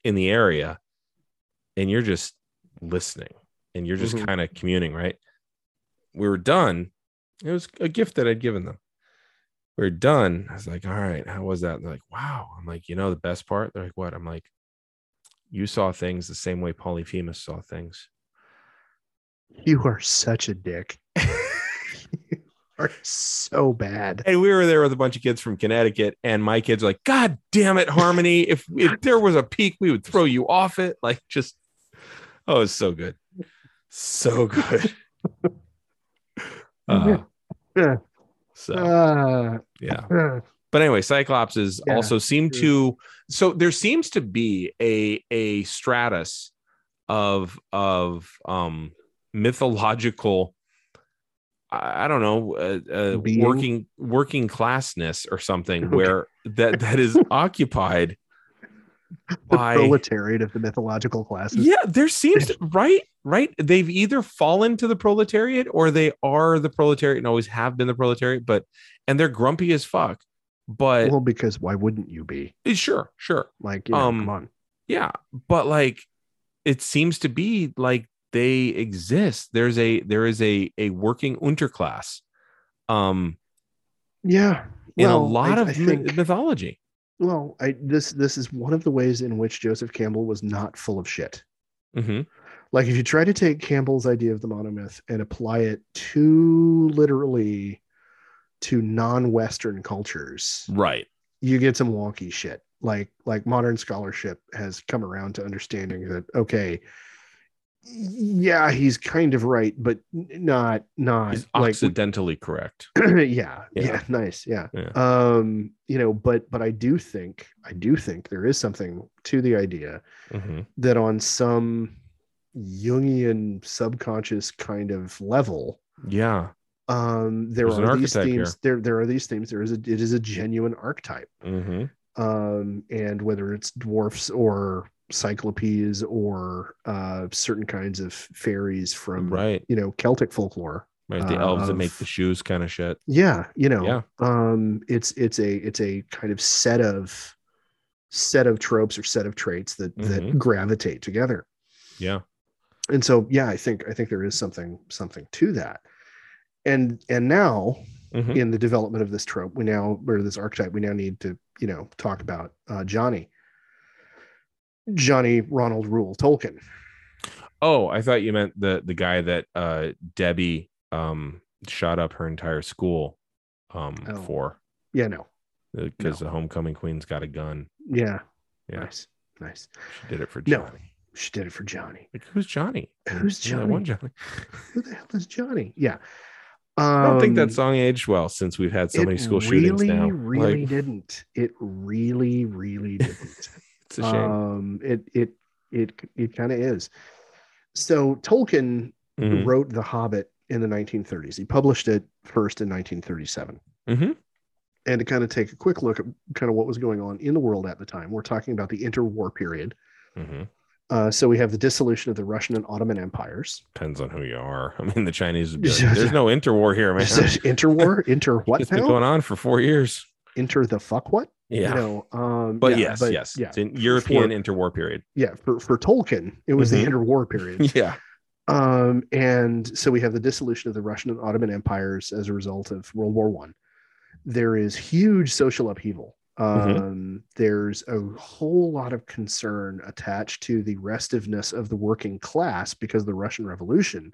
in the area and you're just listening and you're just Mhm. kind of communing right we were done. It was a gift that i'd given them. We are done. I was like all right how was that? And they're like wow. I'm like you know the best part? They're like what? I'm like you saw things the same way polyphemus saw things. You are such a dick. You are so bad. And we were there with a bunch of kids from Connecticut, and my kids are like, "God damn it, Harmony! if if there was a peak, we would throw you off it." Like, just oh, it's so good, so good. Uh, Yeah. so uh, yeah, uh, but anyway, Cyclopses Yeah, also seem to. So there seems to be a a stratus of of um mythological. I don't know, uh, uh, working working classness or something where that that is occupied the by proletariat of the mythological classes. Yeah there seems to, right right? They've either fallen to the proletariat or they are the proletariat and always have been the proletariat but and they're grumpy as fuck but well because why wouldn't you be? Sure sure. Like you know, Um, come on. yeah but like it seems to be like they exist. There's a there is a a working unterclass um yeah in a lot I- of I think- mythology well I, this this is one of the ways in which joseph campbell was not full of shit. Hmm like if you try to take campbell's idea of the monomyth and apply it too literally to non-western cultures right. you get some wonky shit. Like like modern scholarship has come around to understanding that okay yeah he's kind of right but not not he's like occidentally correct yeah, Yeah. yeah nice yeah Yeah. um you know but but i do think i do think there is something to the idea hmm that on some jungian subconscious kind of level yeah um there There's are these archetype here. themes there there are these themes there is a it is a genuine archetype hmm um and whether it's dwarfs or cyclopes or uh certain kinds of fairies from right you know celtic folklore right the elves that make the shoes kind of shit yeah you know Yeah. um it's it's a it's a kind of set of set of tropes or set of traits that that Mhm. gravitate together yeah and so yeah i think i think there is something something to that and and now Mhm. in the development of this trope we now or this archetype we now need to you know talk about uh johnny johnny ronald rule tolkien oh i thought you meant the the guy that uh debbie um shot up her entire school um Oh. for yeah no because the homecoming queen's got a gun. Yeah. Yeah. Nice. Nice. She did it for No. Johnny. She did it for Johnny. Like, who's Johnny? Who's Yeah, Johnny? one Johnny. Who the hell is Johnny? Yeah. I don't think that Um, song aged well since we've had so many school really, shootings now. Really Like, didn't. It really, really didn't. it's a shame. um, it it it it kind of is. So Tolkien Mhm. wrote The Hobbit in the 1930s. He published it first in 1937. Mhm. And to kind of take a quick look at kind of what was going on in the world at the time, we're talking about the interwar period. Mhm. Uh, so we have the dissolution of the Russian and Ottoman empires. Depends on who you are. I mean, the Chinese would be like, there's no interwar here, man. interwar, inter what It's been going on for four years. Inter the fuck what? Yeah. You know, um, but yeah, yes, but yes. yeah, It's in European for- interwar period. yeah. For for Tolkien, it was Mhm. the interwar period. Yeah. Um, and so we have the dissolution of the Russian and Ottoman empires as a result of World War One. There is huge social upheaval. Mhm. Um, There's a whole lot of concern attached to the restiveness of the working class because of the Russian Revolution.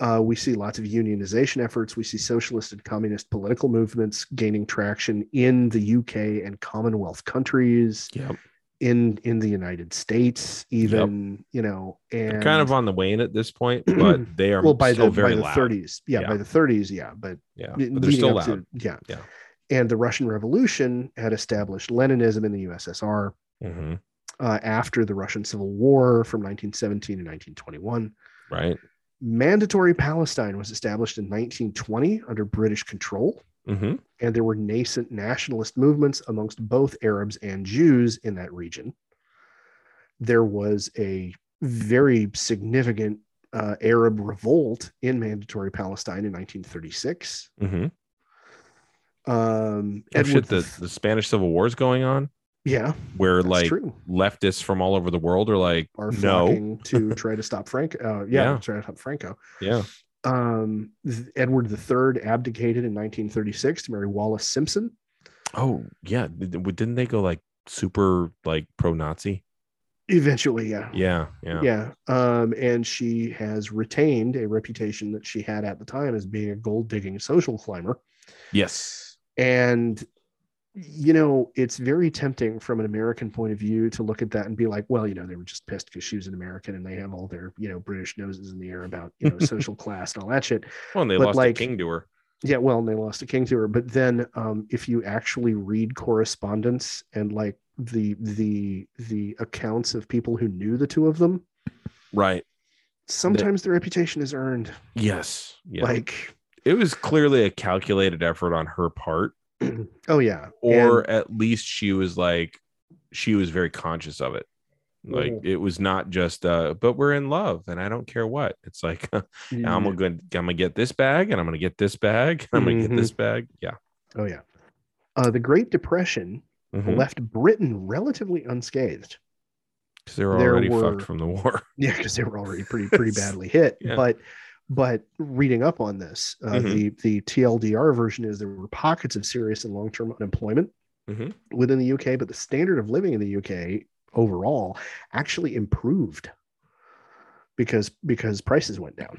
Uh, we see lots of unionization efforts. We see socialist and communist political movements gaining traction in the UK and Commonwealth countries, Yep. in in the United States, even you know, and They're kind of on the wane at this point, but they are well by still the very by the. 30s yeah, Yeah. by the 30s yeah but Yeah. But they're still loud. to- yeah Yeah. and the russian revolution had established leninism in the ussr Mhm. uh, after the russian civil war from 1917 to 1921 Right. Mandatory palestine was established in 1920 under british control. Hmm and there were nascent nationalist movements amongst both arabs and jews in that region. There was a very significant uh, Arab revolt in mandatory Palestine in 1936. hmm Um, Oh, shit, the, the Spanish Civil War is going on, yeah, where like true. leftists from all over the world are like, Are no, to try to stop Franco. Uh, yeah, Yeah. try to stop Franco. yeah, Um, Edward III abdicated in 1936 to marry Wallis Simpson. oh yeah, Did- didn't they go like super like pro Nazi? Eventually, yeah. Yeah, yeah, Yeah. Um, and she has retained a reputation that she had at the time as being a gold digging social climber. yes, And, you know, it's very tempting from an American point of view to look at that and be like, well, you know, they were just pissed because she was an American and they have all their, you know, British noses in the air about, you know, social class and all that shit. well, and they But, lost like- a king to her. Yeah, well, and they lost a king to her. But then um, if you actually read correspondence and like the the the accounts of people who knew the two of them, Right. sometimes the reputation is earned. Yes. Yeah. Like, it was clearly a calculated effort on her part, oh yeah. or And- at least she was like, she was very conscious of it. Like Mhm. it was not just uh, but we're in love and I don't care what. It's like I'm gonna I'm gonna get this bag and I'm gonna get this bag and I'm gonna get this bag. Yeah. oh yeah. Uh, the Great Depression Mhm. left Britain relatively unscathed. because they were already were- fucked from the war. Yeah, because they were already pretty pretty badly hit. Yeah. But but reading up on this, uh, Mhm. the the TLDR version is there were pockets of serious and long term unemployment Mhm. within the UK, but the standard of living in the UK overall actually improved because because prices went down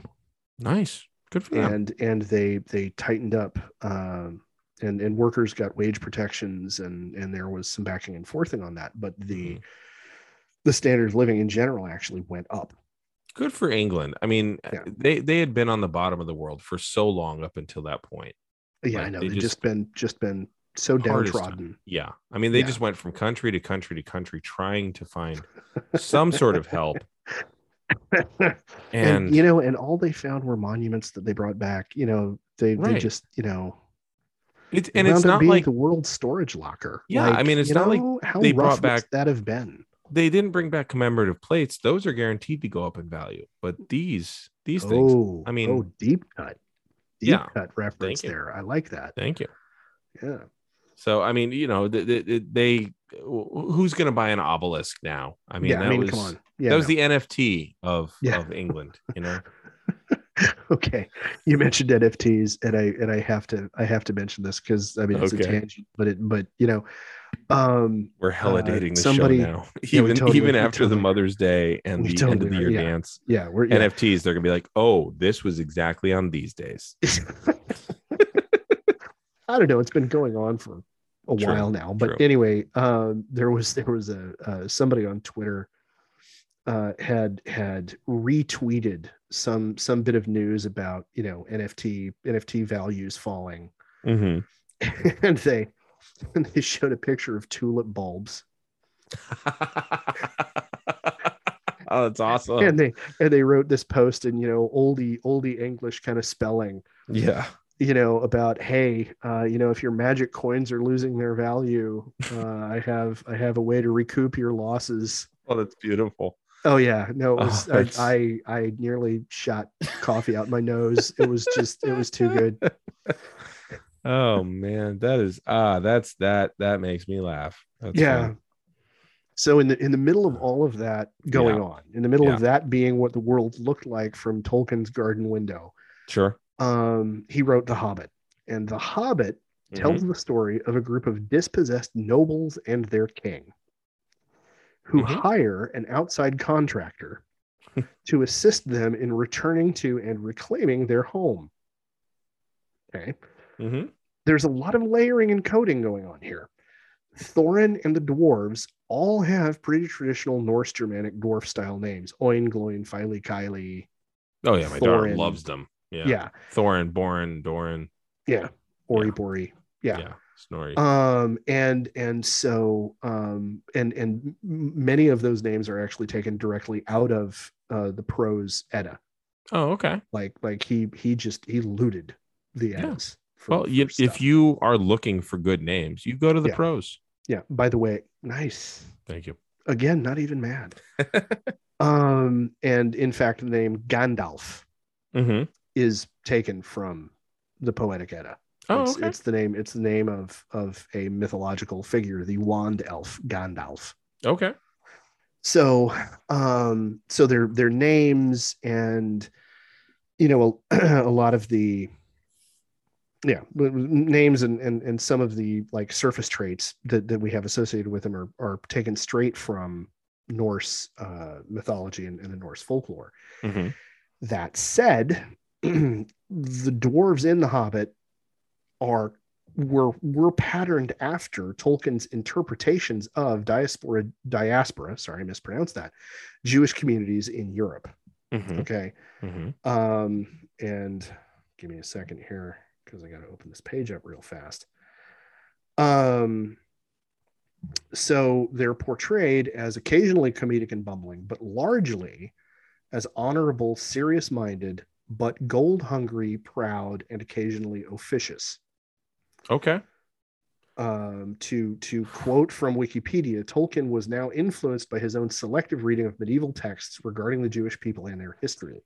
Nice, good for them. and and they they tightened up um, and and workers got wage protections and and there was some backing and forthing on that, but the Mhm. the standard of living in general actually went up. Good for England. I mean, uh, Yeah. they they had been on the bottom of the world for so long up until that point. Yeah, Like, I know. they They've just- just been just been so downtrodden. Yeah. I mean, they Yeah. just went from country to country to country trying to find some sort of help. and, And, you know, and all they found were monuments that they brought back. You know, they they just you know it's and it's not like the world storage locker. Yeah, I mean, it's not like how they rough brought back- that have been. They didn't bring back commemorative plates. Those are guaranteed to go up in value. But these these things, Oh, I mean- oh, deep cut, deep Yeah, cut reference there. I like that. thank you. Yeah, So I mean, you know, they, they, they who's going to buy an obelisk now? I mean, yeah. that I mean, was come on. Yeah, that was no. the NFT of Yeah. of England. You know, okay. You mentioned NFTs, and I and I have to I have to mention this because I mean it's Okay. a tangent, but it but you know, um, we're hella Uh, dating the somebody- show now. Yeah, even totally- even after the Mother's Day and the totally end of the year yeah. dance yeah, we're yeah. NFTs, they're gonna be like, oh, this was exactly on these days. I don't know. It's been going on for a True, while now. But true. anyway, um, there was there was a uh, somebody on Twitter uh, had had retweeted some some bit of news about you know NFT NFT values falling, hmm and they and they showed a picture of tulip bulbs, oh, that's awesome. and they and they wrote this post in you know oldie oldie English kind of spelling, yeah. you know about hey uh, you know if your magic coins are losing their value, uh, I have I have a way to recoup your losses. Oh, that's beautiful. Oh yeah, no, it Oh, was that's- I, I I nearly shot coffee out my nose. It was just it was too good. Oh man, that is ah, that's that that makes me laugh. That's yeah. fun. So in the in the middle of all of that going Yeah. on, in the middle Yeah. of that being what the world looked like from Tolkien's garden window, Sure. um, he wrote The Hobbit, and The Hobbit tells Mhm. the story of a group of dispossessed nobles and their king, who Mhm. hire an outside contractor to assist them in returning to and reclaiming their home. Okay. Mhm. there's a lot of layering and coding going on here. Thorin and the dwarves all have pretty traditional Norse Germanic dwarf style names. Oin, Gloin, Fili, Kili. Oh yeah, my daughter Thorin. loves them. Yeah. Yeah. Thorin, Borin, Doran. Yeah. Ori Yeah. Bori. Yeah. Snorri. Um, and and so um and and many of those names are actually taken directly out of uh the prose Edda. oh, okay. Like like he he just he looted the Yeah. Eddas. For- Well, you, for if you are looking for good names, you go to the Yeah. pros. yeah, by the way, nice. Thank you. again not even mad um and in fact the name gandalf hmm is taken from the poetic edda Oh, it's, okay. it's the name it's the name of of a mythological figure the wand elf gandalf Okay. so um so their their names and you know a, a lot of the yeah names and, and and some of the like surface traits that, that we have associated with them are, are taken straight from norse uh, mythology and, and the norse folklore. Hmm that said the dwarves in the hobbit are were were patterned after tolkien's interpretations of diaspora diaspora sorry i mispronounced that jewish communities in europe. Hmm okay? Hmm um and give me a second here because i got to open this page up real fast um so they're portrayed as occasionally comedic and bumbling but largely as honorable serious minded but gold hungry proud and occasionally officious Okay. um, to to quote from Wikipedia, Tolkien was now influenced by his own selective reading of medieval texts regarding the Jewish people and their history.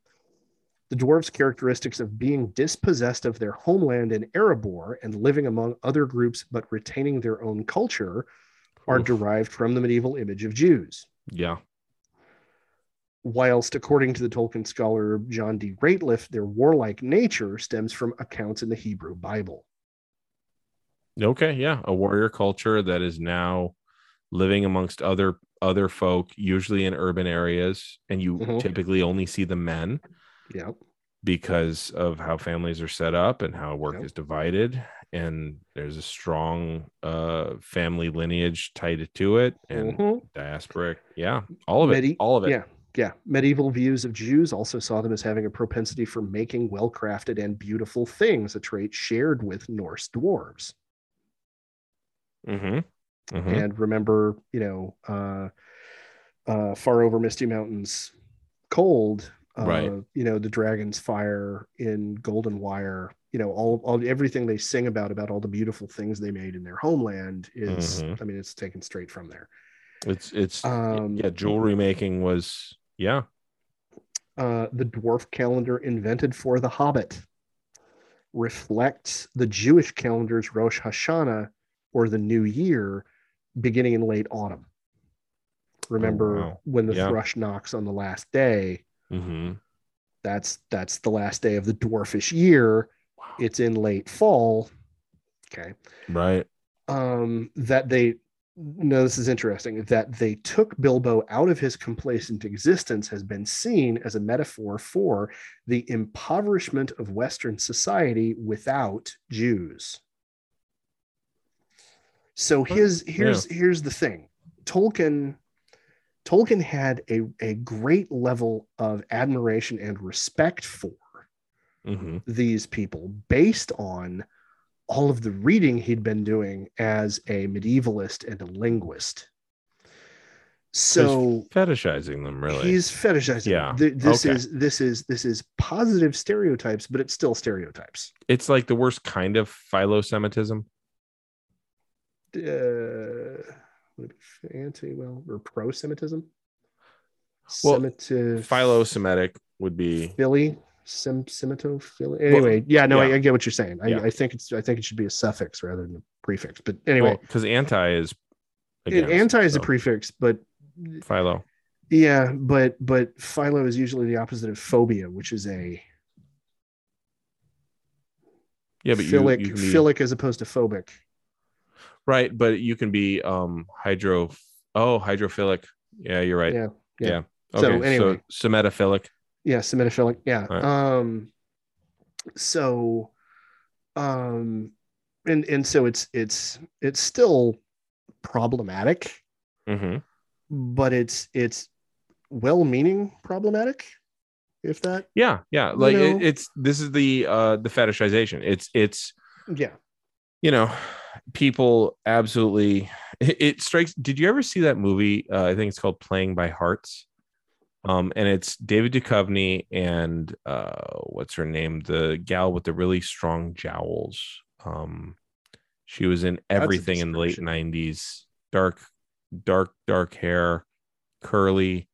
The dwarves' characteristics of being dispossessed of their homeland in Erebor and living among other groups but retaining their own culture are Oof. derived from the medieval image of Jews. Yeah. Whilst, according to the Tolkien scholar John D. Rateliff, their warlike nature stems from accounts in the Hebrew Bible. Okay. Yeah. A warrior culture that is now living amongst other other folk, usually in urban areas, and you Mhm. typically only see the men Yep. because of how families are set up and how work Yep. is divided. And there's a strong uh family lineage tied to it and Mhm. diasporic. Yeah. All of it. All of it. Yeah, yeah. Medieval views of Jews also saw them as having a propensity for making well crafted and beautiful things, a trait shared with Norse dwarves. Mm-hmm. hmm And remember, you know, uh, uh, far over Misty Mountains, cold. Uh, Right. You know, the dragon's fire in Golden Wire. You know, all, all everything they sing about about all the beautiful things they made in their homeland is. Mhm. I mean, it's taken straight from there. It's it's Um, yeah, jewelry making was yeah. uh, the dwarf calendar invented for the Hobbit reflects the Jewish calendar's Rosh Hashanah or the New Year beginning in late autumn. Remember Oh, wow. when the Yeah. thrush knocks on the last day? Mm-hmm. That's that's the last day of the dwarfish year. Wow. It's in late fall. Okay. Right. um, that they no, this is interesting that they took Bilbo out of his complacent existence has been seen as a metaphor for the impoverishment of Western society without Jews. So his here's here's the thing. Tolkien Tolkien had a, a great level of admiration and respect for Mhm. these people based on all of the reading he'd been doing as a medievalist and a linguist. So fetishizing them really. he's fetishizing. Yeah, Th- This okay. is this is this is positive stereotypes, but it's still stereotypes. it's like the worst kind of philo-Semitism. Uh, would it be anti well or pro-Semitism? Well, Semitic, Philo-Semitic would be Philly, Sem, Semito, Philly. Anyway, yeah, no, I, yeah. I get what you're saying. I, Yeah. I think it's I think it should be a suffix rather than a prefix. But anyway, because anti is against, anti is so a prefix, but philo. yeah, but but philo is usually the opposite of phobia, which is a Yeah, but philic you be, philic as opposed to phobic. Right, but you can be um hydro oh hydrophilic. Yeah, you're right. Yeah, yeah. Okay, So, anyway. so semetophilic. Yeah, semitophilic. Yeah. Right. Um so um and and so it's it's it's still problematic, hmm but it's it's well-meaning problematic if that Yeah, yeah. Like know. it, it's this is the uh the fetishization. It's it's yeah. you know people absolutely it, it strikes did you ever see that movie? Uh, i think it's called playing by hearts. Um and it's david Duchovny and uh what's her name? The gal with the really strong jowls. Um she was in everything in the late 90s dark dark dark hair curly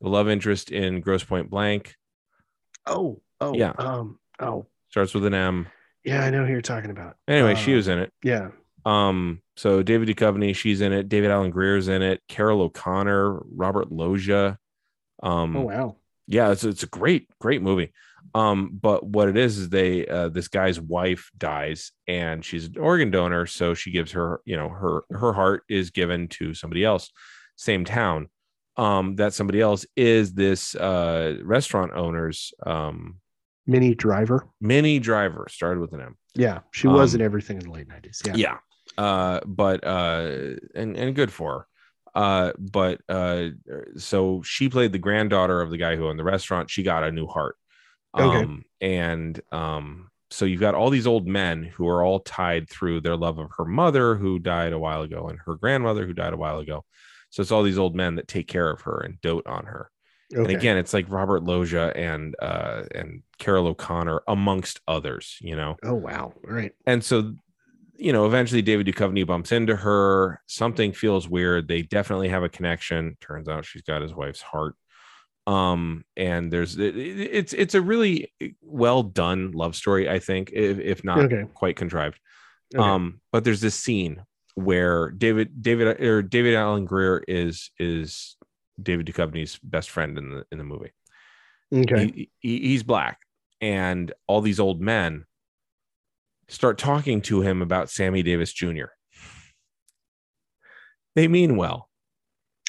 the love interest in Grosse Pointe Blank. Oh, oh, Yeah. Um, oh, starts with an m. Yeah, I know who you're talking about. anyway she Um, was in it. Yeah. Um, so David Duchovny, she's in it. David Alan Grier's in it. Carroll O'Connor, Robert Loggia. Um, Oh wow. yeah, it's it's a great great movie. Um, but what it is is they uh, this guy's wife dies and she's an organ donor, so she gives her you know her her heart is given to somebody else, same town. Um, that somebody else is this uh restaurant owner's um Minnie Driver. Minnie Driver started with an M. Yeah, she was Um, in everything in the late 90s. Yeah. yeah uh but uh and and good for her uh but uh so she played the granddaughter of the guy who owned the restaurant she got a new heart Okay. um and um so you've got all these old men who are all tied through their love of her mother who died a while ago and her grandmother who died a while ago so it's all these old men that take care of her and dote on her Okay. and again it's like robert loggia and uh and Carroll O'Connor amongst others you know Oh wow. All right. and so you know eventually david Duchovny bumps into her something feels weird they definitely have a connection turns out she's got his wife's heart um and there's it, it- it's it's a really well done love story i think if, if not Okay. quite contrived Okay. um but there's this scene where david david or David Alan Grier is is david Duchovny's best friend in the in the movie Okay. he, he- he's black and all these old men start talking to him about sammy davis jr they mean well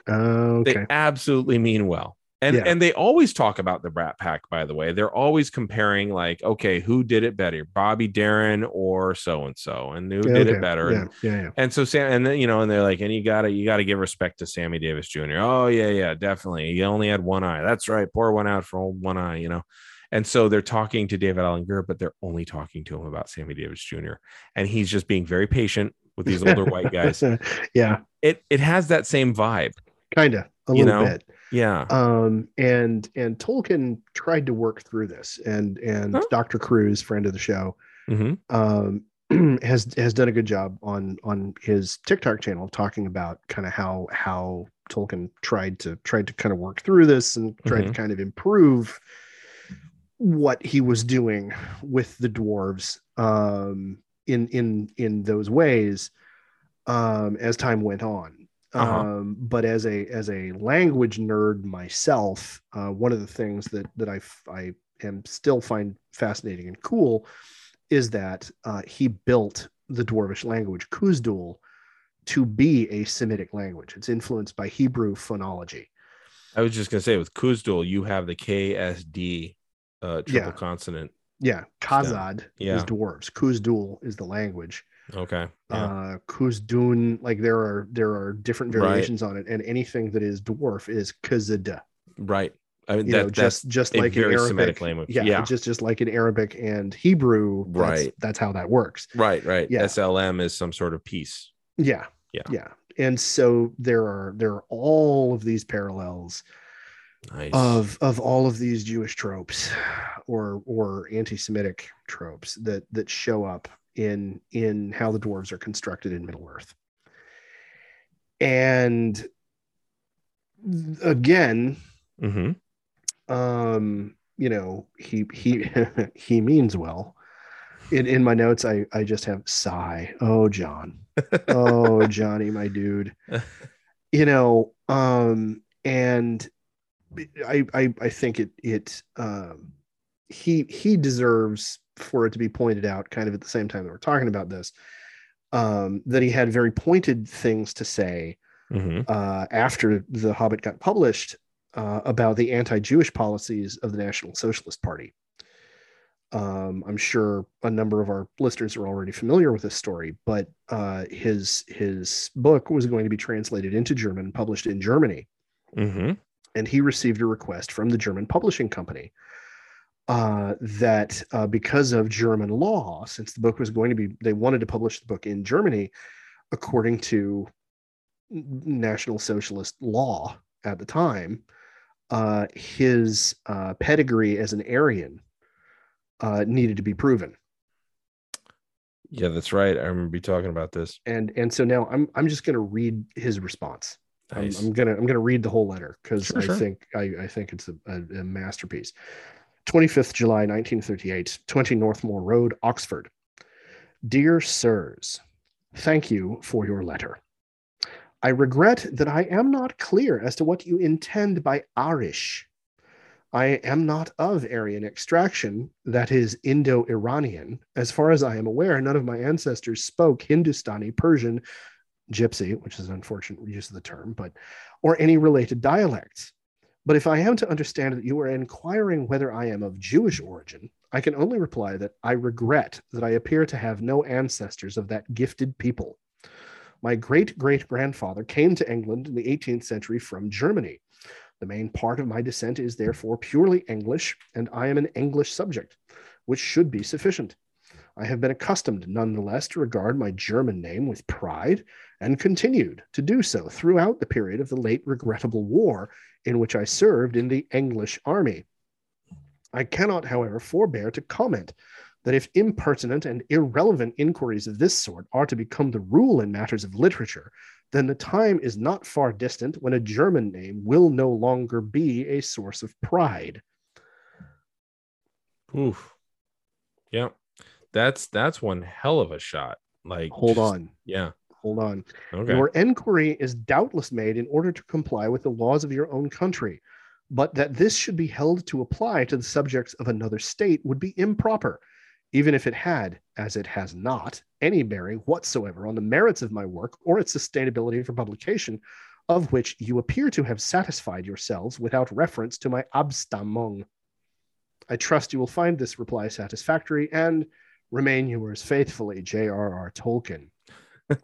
oh, okay. they absolutely mean well and Yeah. and they always talk about the brat pack by the way they're always comparing like okay who did it better bobby Darin or so and so and who did Okay. it better Yeah. and, Yeah. Yeah. and so sam and then you know and they're like and you gotta you gotta give respect to sammy davis jr oh yeah yeah definitely he only had one eye that's right pour one out for old one eye you know and so they're talking to David Alan Grier, but they're only talking to him about sammy davis jr and he's just being very patient with these older white guys yeah. it it has that same vibe Kind of. A You little know? bit. yeah um and and tolkien tried to work through this and and Huh? dr cruz friend of the show hmm um has has done a good job on on his tiktok channel talking about kind of how how tolkien tried to tried to kind of work through this and tried to kind of improve what he was doing with the dwarves um in in in those ways um as time went on. Uh-huh. um but as a as a language nerd myself uh one of the things that that i i am still find fascinating and cool is that uh he built the dwarvish language Khuzdul to be a semitic language. It's influenced by hebrew phonology. I was just gonna say with Khuzdul, you have the KSD uh triple Yeah. consonant. yeah Khazad Yeah. is dwarves Khuzdul is the language Okay. Yeah. uh kuzdun like there are there are different Right. variations on it and anything that is dwarf is kazada right. I mean, that, know that's just just a like in arabic Semitic language. yeah, Yeah. just just like in arabic and hebrew that's, Right. that's how that works right. Right. Yeah. SLM is some sort of peace. yeah Yeah. yeah and so there are there are all of these parallels Nice. of of all of these Jewish tropes or or anti-Semitic tropes that that show up in in how the dwarves are constructed in Middle Earth. And again, hmm um, you know, he he he means well. In in my notes, I I just have sigh. Oh, John. Oh, Johnny, my dude. You know, um, and I I I think it it um he he deserves for it to be pointed out kind of at the same time that we're talking about this um that he had very pointed things to say hmm uh after the hobbit got published uh, about the anti-jewish policies of the national socialist party. Um i'm sure a number of our listeners are already familiar with this story but uh his his book was going to be translated into german and published in germany. Hmm and he received a request from the German publishing company uh, that uh, because of German law, since the book was going to be, they wanted to publish the book in Germany according to National Socialist law at the time, uh, his uh, pedigree as an Aryan uh, needed to be proven. Yeah, that's right. I remember you talking about this. And and so now I'm I'm just going to read his response. I'm, I'm gonna I'm gonna read the whole letter because Sure, I sure. think I, I think it's a, a, a masterpiece. 25th July 1938, 20 Northmore Road, Oxford. Dear sirs, thank you for your letter. I regret that I am not clear as to what you intend by arisch. I am not of Aryan extraction, that is Indo Iranian. As far as I am aware, none of my ancestors spoke Hindustani, Persian, Gypsy, which is an unfortunate use of the term, but or any related dialects. But if I am to understand that you are inquiring whether I am of Jewish origin, I can only reply that I regret that I appear to have no ancestors of that gifted people. My great great grandfather came to England in the 18th century from Germany. The main part of my descent is therefore purely English, and I am an English subject, which should be sufficient. I have been accustomed nonetheless to regard my German name with pride and continued to do so throughout the period of the late regrettable war in which I served in the English army. I cannot, however, forbear to comment that if impertinent and irrelevant inquiries of this sort are to become the rule in matters of literature, then the time is not far distant when a German name will no longer be a source of pride. Oof. Yeah. That's that's one hell of a shot. Like Hold just- on, Yeah. Hold on. Okay. Your enquiry is doubtless made in order to comply with the laws of your own country, but that this should be held to apply to the subjects of another state would be improper, even if it had, as it has not, any bearing whatsoever on the merits of my work or its sustainability for publication, of which you appear to have satisfied yourselves without reference to my Abstammung. I trust you will find this reply satisfactory and remain yours faithfully, J.R.R. Tolkien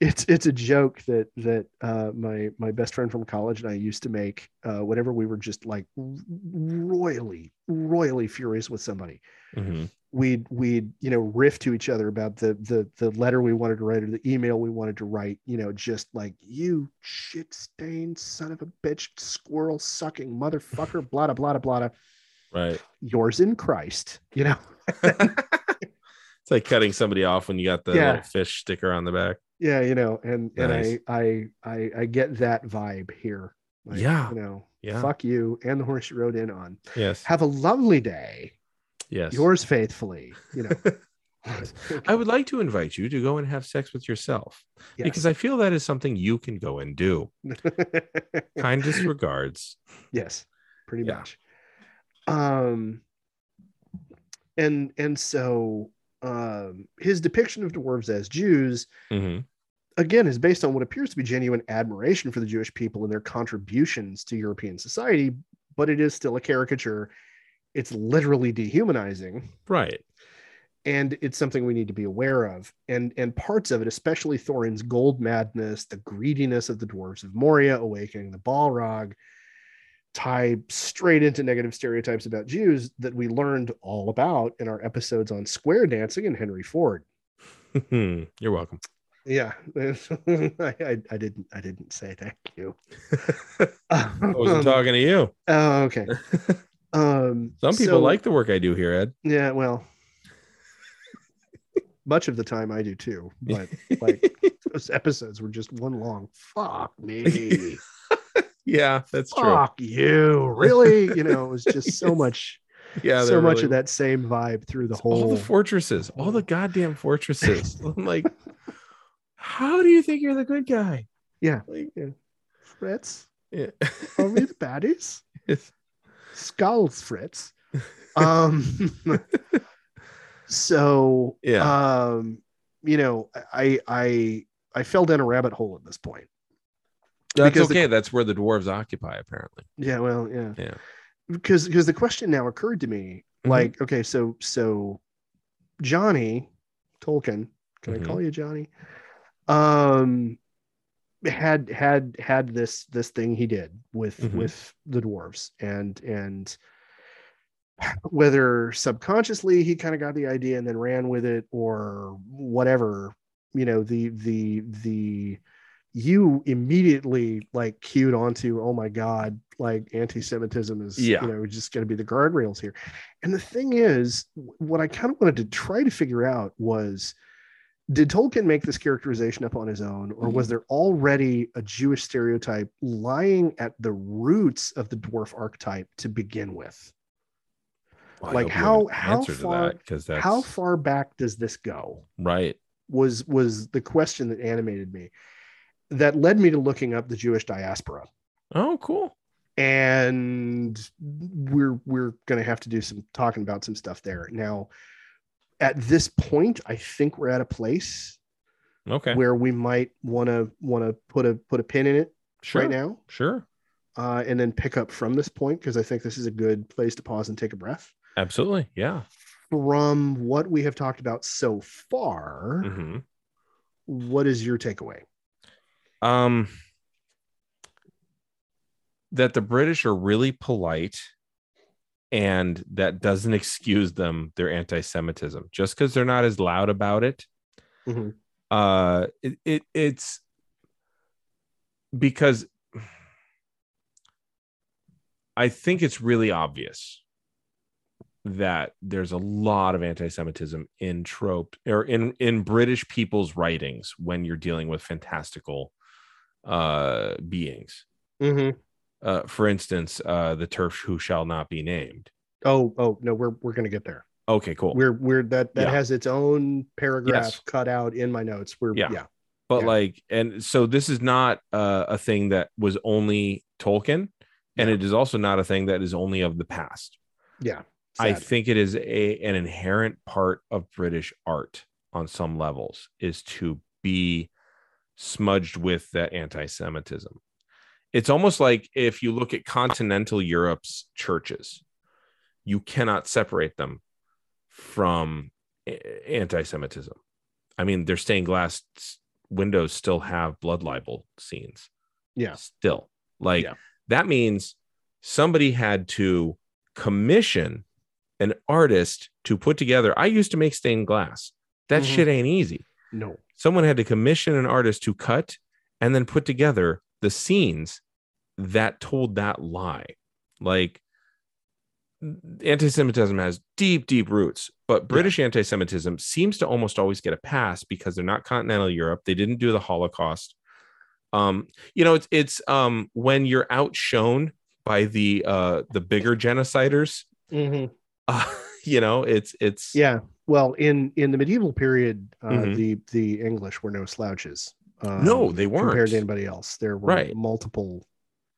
it's it's a joke that that uh, my my best friend from college and I used to make uh, whenever we were just like royally royally furious with somebody. Mhm. We'd we'd you know riff to each other about the the the letter we wanted to write or the email we wanted to write. You know, just like you shit stained son of a bitch, squirrel sucking motherfucker, blah blah blah blah. Right. Yours in Christ. You know. It's like cutting somebody off when you got the Yeah. fish sticker on the back. yeah you know and Nice. and I, I i i get that vibe here Like, Yeah. you know Yeah. fuck you and the horse you rode in on Yes. have a lovely day yes. yours faithfully you know I would like to invite you to go and have sex with yourself because I feel that is something you can go and do. Kindest regards. yes pretty Yeah. much um and and so um his depiction of dwarves as jews hmm again is based on what appears to be genuine admiration for the Jewish people and their contributions to European society, but it is still a caricature. It's literally dehumanizing. Right. and it's something we need to be aware of. And and parts of it, especially Thorin's gold madness, the greediness of the dwarves of Moria awakening the Balrog, tie straight into negative stereotypes about Jews that we learned all about in our episodes on square dancing and Henry Ford. You're welcome. Yeah, I, I, I didn't I didn't say thank you. I wasn't talking to you. Oh, okay. Um, Some people so- like the work I do here, Ed. Yeah, well, much of the time I do too, but like those episodes were just one long fuck me, Yeah, that's true. fuck you, really. You know, it was just so much, Yeah, so they're much really- of that same vibe through the all whole. the fortresses, all the goddamn fortresses. I'm like, how do you think you're the good guy? Yeah. Like, yeah. Fritz, yeah. we the baddies? It's- Skulls, Fritz. Um. so yeah. um, you know, I I I fell down a rabbit hole at this point. That's because the- okay. That's where the dwarves occupy, apparently. Yeah, well, yeah. Yeah. Because because the question now occurred to me, Mhm. like, okay, so so Johnny Tolkien, can Mhm. I call you Johnny? Um had had had this this thing he did with Mhm. with the dwarves and and whether subconsciously he kind of got the idea and then ran with it or whatever you know the the the you immediately like cued onto oh my god like anti-semitism is Yeah. you know just going to be the guardrails here. And the thing is what i kind of wanted to try to figure out was did tolkien make this characterization up on his own or was there already a jewish stereotype lying at the roots of the dwarf archetype to begin with? Well, Like, how- how far- because that's how far back does this go? Right. was was the question that animated me that led me to looking up the jewish diaspora Oh, cool. and we're we're going to have to do some talking about some stuff there now at this point i think we're at a place Okay. where we might want to want to put a put a pin in it sure. right now Sure. uh, and then pick up from this point because i think this is a good place to pause and take a breath Absolutely. Yeah. from what we have talked about so far hmm what is your takeaway Um, that the British are really polite, and that doesn't excuse them their anti-Semitism just because they're not as loud about it. Mhm. Uh, it, it it's because I think it's really obvious that there's a lot of anti-Semitism in trope or in in British people's writings when you're dealing with fantastical uh beings. Mm-hmm. Uh, for instance, uh, the TERF who shall not be named. Oh, oh no, we're we're gonna get there. Okay, cool. We're we're that that Yeah. has its own paragraph Yes. cut out in my notes. We're Yeah. yeah. but yeah. like, and so this is not uh, a thing that was only Tolkien, and it is also not a thing that is only of the past. Yeah. I think it is a an inherent part of British art on some levels is to be smudged with that anti-Semitism. It's almost like if you look at continental Europe's churches, you cannot separate them from anti-Semitism. I mean, their stained glass windows still have blood libel scenes. Yeah. Still. Like Yeah. that means somebody had to commission an artist to put together. I used to make stained glass. That Mhm. shit ain't easy. no. Someone had to commission an artist to cut and then put together the scenes that told that lie. Like anti-Semitism has deep, deep roots, but British anti-Semitism seems to almost always get a pass because they're not continental Europe. They didn't do the Holocaust. Um, you know, it's it's um when you're outshone by the uh the bigger genociders, Mhm. uh, you know, it's it's Yeah. Well, in in the medieval period, uh, Mhm. the the English were no slouches. Um, No, they weren't. compared to anybody else. There were Right. multiple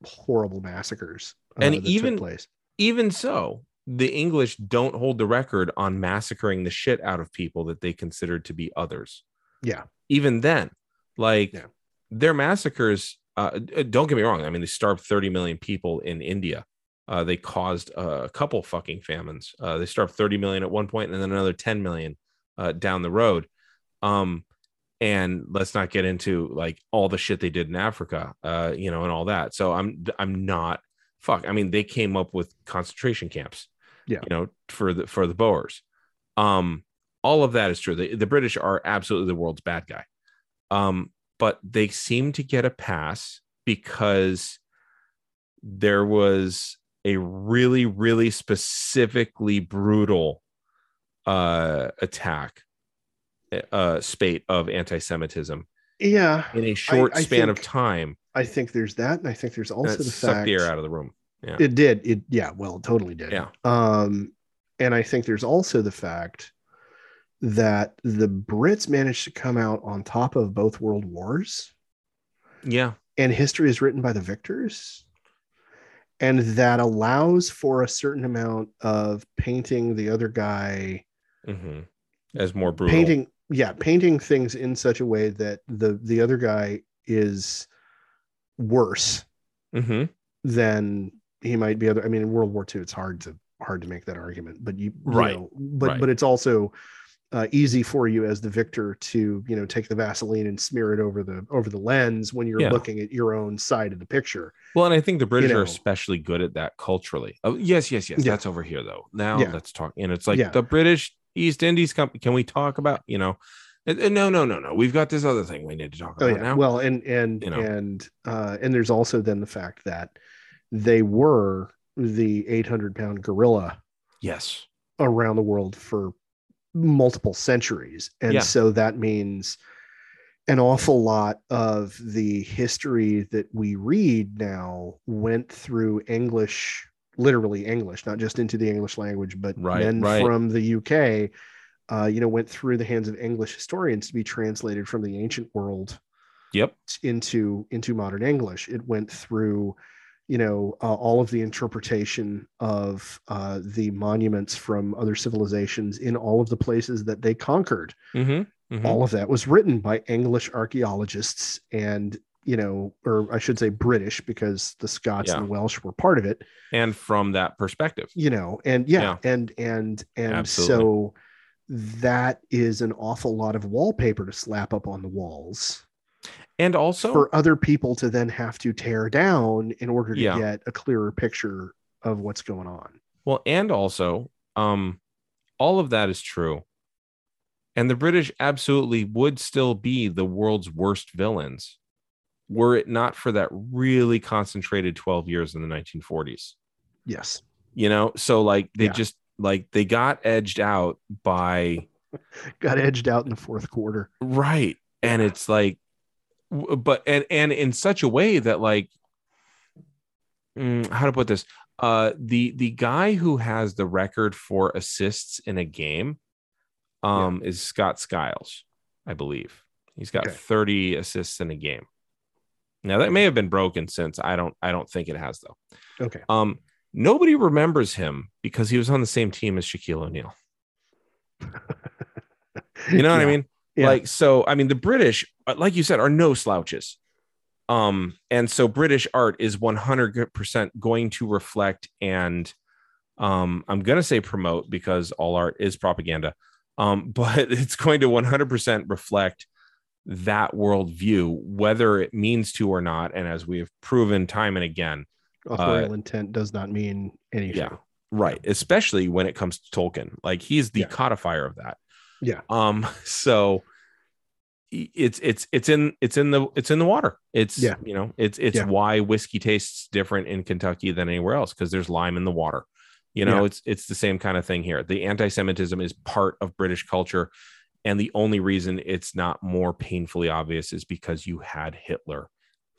horrible massacres, uh, And even- place. even so, the English don't hold the record on massacring the shit out of people that they considered to be others. Yeah. Even then, like Yeah. their massacres, uh, uh, don't get me wrong. I mean, they starved 30 million people in India. Uh, they caused uh, a couple fucking famines. Uh, they starved 30 million at one point and then another 10 million uh, down the road. Um, and let's not get into like all the shit they did in Africa, uh, you know, and all that. So I'm I'm not fuck. I mean, they came up with concentration camps, Yeah. you know, for the for the Boers. Um, all of that is true. The, the British are absolutely the world's bad guy. Um, but they seem to get a pass because there was a really, really specifically brutal uh attack uh spate of anti-Semitism Yeah, in a short I span of time. I think there's that, and I think there's also the sucked fact the air out of the room. Yeah. it did. It yeah, well, it totally did. Yeah. Um, and I think there's also the fact that the Brits managed to come out on top of both world wars, yeah. and history is written by the victors. And that allows for a certain amount of painting the other guy, hmm As more brutal. painting, yeah, painting things in such a way that the the other guy is worse hmm than he might be other. I mean, in World War II, it's hard to hard to make that argument, but you, you Right, know, but right. but it's also uh, easy for you as the victor to you know take the Vaseline and smear it over the over the lens when you're Yeah. looking at your own side of the picture. Well, and I think the British know. are especially good at that culturally. Oh, yes, yes, yes. Yeah. That's over here though. Now Yeah. let's talk. And it's like the British East Indies company. Can we talk about, you know, no, no, no, no. We've got this other thing we need to talk Oh about yeah. now. Well, and and You know. and uh, and there's also then the fact that they were the 800 pound gorilla yes. around the world for multiple centuries. And Yeah. so that means an awful lot of the history that we read now went through English, literally English, not just into the English language, but Right, men right. from the UK, uh, you know, went through the hands of English historians to be translated from the ancient world Yep. into into modern English. It went through, you know, uh, all of the interpretation of uh, the monuments from other civilizations in all of the places that they conquered. Mm-hmm. All of that was written by English archaeologists and you know, or I should say British, because the Scots Yeah. and the Welsh were part of it. And from that perspective. You know, and yeah, and and and Absolutely. so that is an awful lot of wallpaper to slap up on the walls And also, for other people to then have to tear down in order to Yeah. get a clearer picture of what's going on. well, and also, um, all of that is true. And the British absolutely would still be the world's worst villains were it not for that really concentrated 12 years in the 1940s. Yes. you know so like they Yeah. just like they got edged out by Got edged out in the fourth quarter. right and it's like but and and in such a way that like mm, how to put this uh the the guy who has the record for assists in a game um is Scott Skiles I believe he's got Okay. 30 assists in a game now that may have been broken since I don't I don't think it has though Okay. Um, nobody remembers him because he was on the same team as Shaquille O'Neal. You know what I mean? Yeah. Like, so I mean, the British, uh, like you said, are no slouches. Um, and so British art is 100% going to reflect and um, I'm gonna say promote because all art is propaganda. Um, but it's going to 100% reflect that worldview, whether it means to or not. And as we have proven time and again, authorial intent does not mean anything. uh, yeah right especially when it comes to tolkien like he's the Yeah. codifier of that Yeah. um so it's it's it's in it's in the it's in the water it's Yeah. you know it's it's Yeah. why whiskey tastes different in kentucky than anywhere else because there's lime in the water you know Yeah. it's it's the same kind of thing here the anti-semitism is part of british culture and the only reason it's not more painfully obvious is because you had hitler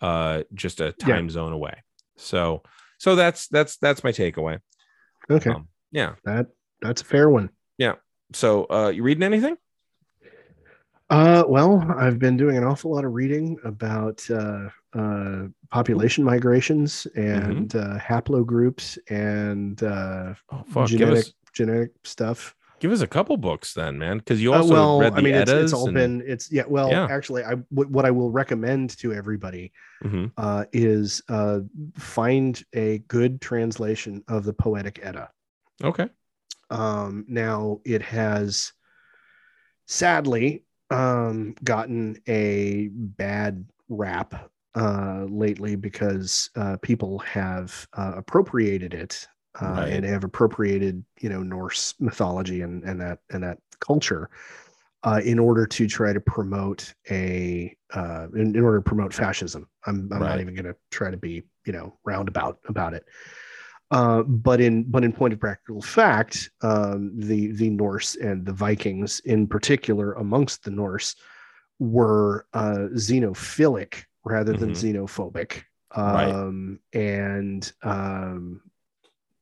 uh just a Yeah. time zone away so so that's that's that's my takeaway Okay. um, yeah that that's a fair one. So uh you reading anything Uh, well, I've been doing an awful lot of reading about uh, uh, population migrations and uh, haplogroups and uh, oh give genetic us genetic stuff. give us a couple books then man because you Uh, also well, read the I mean, it's, it's all and- been it's yeah. Well, Yeah. actually, I what what I will recommend to everybody Mhm. uh, is uh, find a good translation of the Poetic Edda. okay Um, now it has sadly um, gotten a bad rap uh, lately because uh, people have uh, appropriated it uh, Right. and have appropriated, you know, Norse mythology and, and that and that culture uh, in order to try to promote a uh, in, in order to promote fascism. I'm, I'm not even going to try to be, you know, roundabout about it. Uh, but in but in point of practical fact, um, the the Norse and the Vikings, in particular, amongst the Norse, were uh, xenophilic rather than xenophobic, Right. um, and um,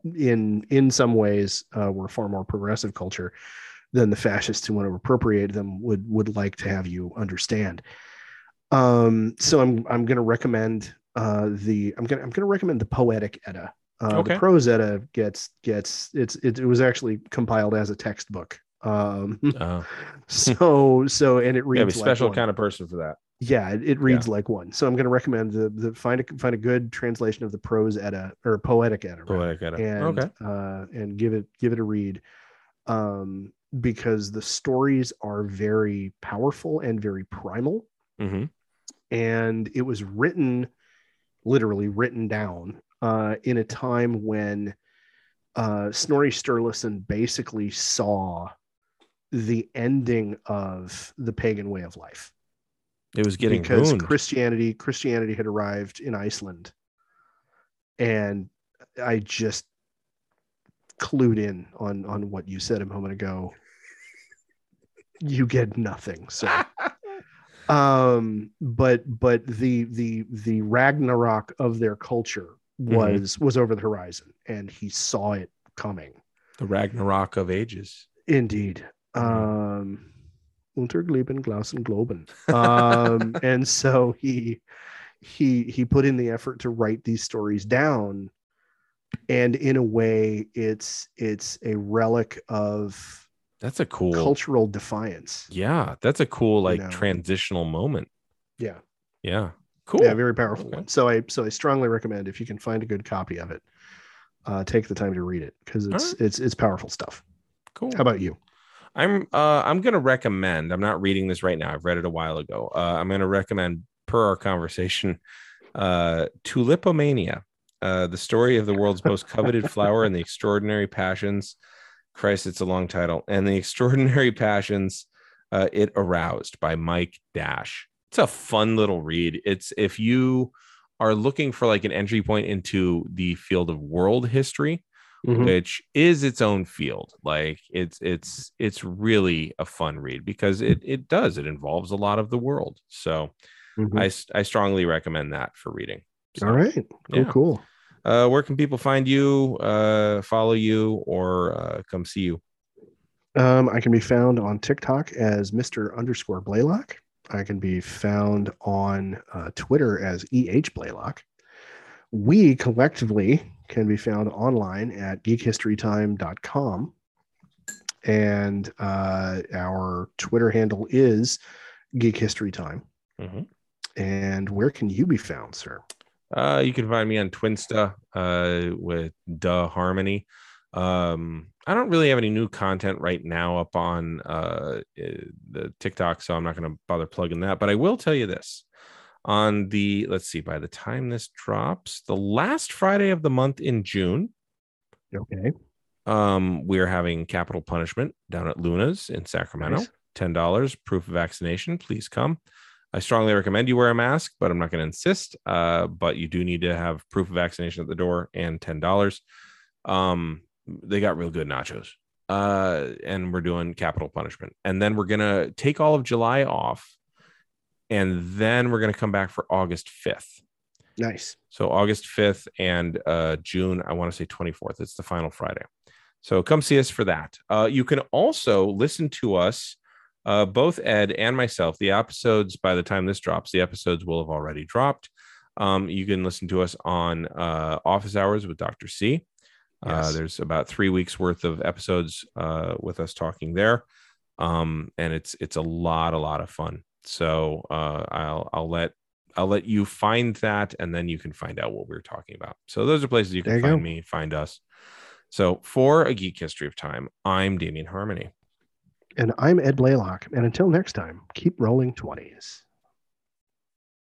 in in some ways uh, were a far more progressive culture than the fascists who want to appropriate them would would like to have you understand. Um, so I'm I'm going to recommend uh, the I'm going to I'm going to recommend the Poetic Edda. Uh, Okay. The prose Edda gets gets it's it, it was actually compiled as a textbook. Um, Uh, so so and it you have a reads like special one. kind of person for that. Yeah, it, it reads like one. So I'm going to recommend the the find a find a good translation of the prose Edda or Poetic Edda. rather Poetic Edda. and okay. uh, and give it give it a read um, because the stories are very powerful and very primal hmm and it was written literally written down uh, in a time when uh, Snorri Sturluson basically saw the ending of the pagan way of life It was getting because ruined. Christianity Christianity had arrived in Iceland, and I just clued in on on what you said a moment ago. You get nothing, so. um, but but the the the Ragnarok of their culture was was over the horizon, and he saw it coming. the Ragnarok of ages. Indeed. Mhm. Um Untergleben, Glausen, Globen. Um and so he he he put in the effort to write these stories down. And in a way, it's it's a relic of That's a cool. cultural defiance. Yeah, that's a cool like know. transitional moment. Yeah. Yeah. Cool. Yeah, very powerful Okay. one. So I so I strongly recommend if you can find a good copy of it, uh take the time to read it because it's Alright. it's it's powerful stuff. cool. How about you? I'm uh I'm gonna recommend. I'm not reading this right now. I've read it a while ago. Uh, I'm gonna recommend per our conversation, uh, Tulipomania, uh, the story of the world's most coveted flower and the extraordinary passions. Christ, it's a long title. And the extraordinary passions uh, it aroused by Mike Dash. It's a fun little read. It's if you are looking for like an entry point into the field of world history, Mhm. which is its own field. Like it's it's it's really a fun read because it it does it involves a lot of the world. So Mhm. I I strongly recommend that for reading. So, All right. Cool, yeah. cool. Uh, where can people find you, uh, follow you, or uh, come see you? Um, I can be found on TikTok as Mr. underscore Blaylock. I can be found on uh, Twitter as EH Blaylock. We collectively can be found online at geekhistorytime.com. And uh, our Twitter handle is Geek History Time. Mhm. And where can you be found, sir? Uh, you can find me on Twinsta uh, with Duh Harmony. Um, I don't really have any new content right now up on uh, eh, the TikTok, so I'm not going to bother plugging that. But I will tell you this: on the let's see, by the time this drops, the last Friday of the month in June, Okay. um, we're having capital punishment down at Luna's in Sacramento. Nice. ten dollars proof of vaccination. Please come. I strongly recommend you wear a mask, but I'm not going to insist. Uh, but you do need to have proof of vaccination at the door and ten dollars. Um, they got real good nachos. Uh, and we're doing capital punishment, and then we're gonna take all of July off, and then we're gonna come back for August fifth. Nice. So August 5th and uh, June, I want to say 24th. It's the final Friday. So come see us for that. Uh, you can also listen to us, uh, both Ed and myself. The episodes, by the time this drops, the episodes will have already dropped. Um, you can listen to us on uh, Office Hours with Dr. C. Uh, there's about three weeks worth of episodes uh, with us talking there, um, and it's it's a lot a lot of fun. So uh, I'll I'll let I'll let you find that, and then you can find out what we're talking about. So those are places you can you find go. me, find us. So for a geek history of time, I'm Damien Harmony. And I'm Ed Blaylock. And until next time, keep rolling 20s.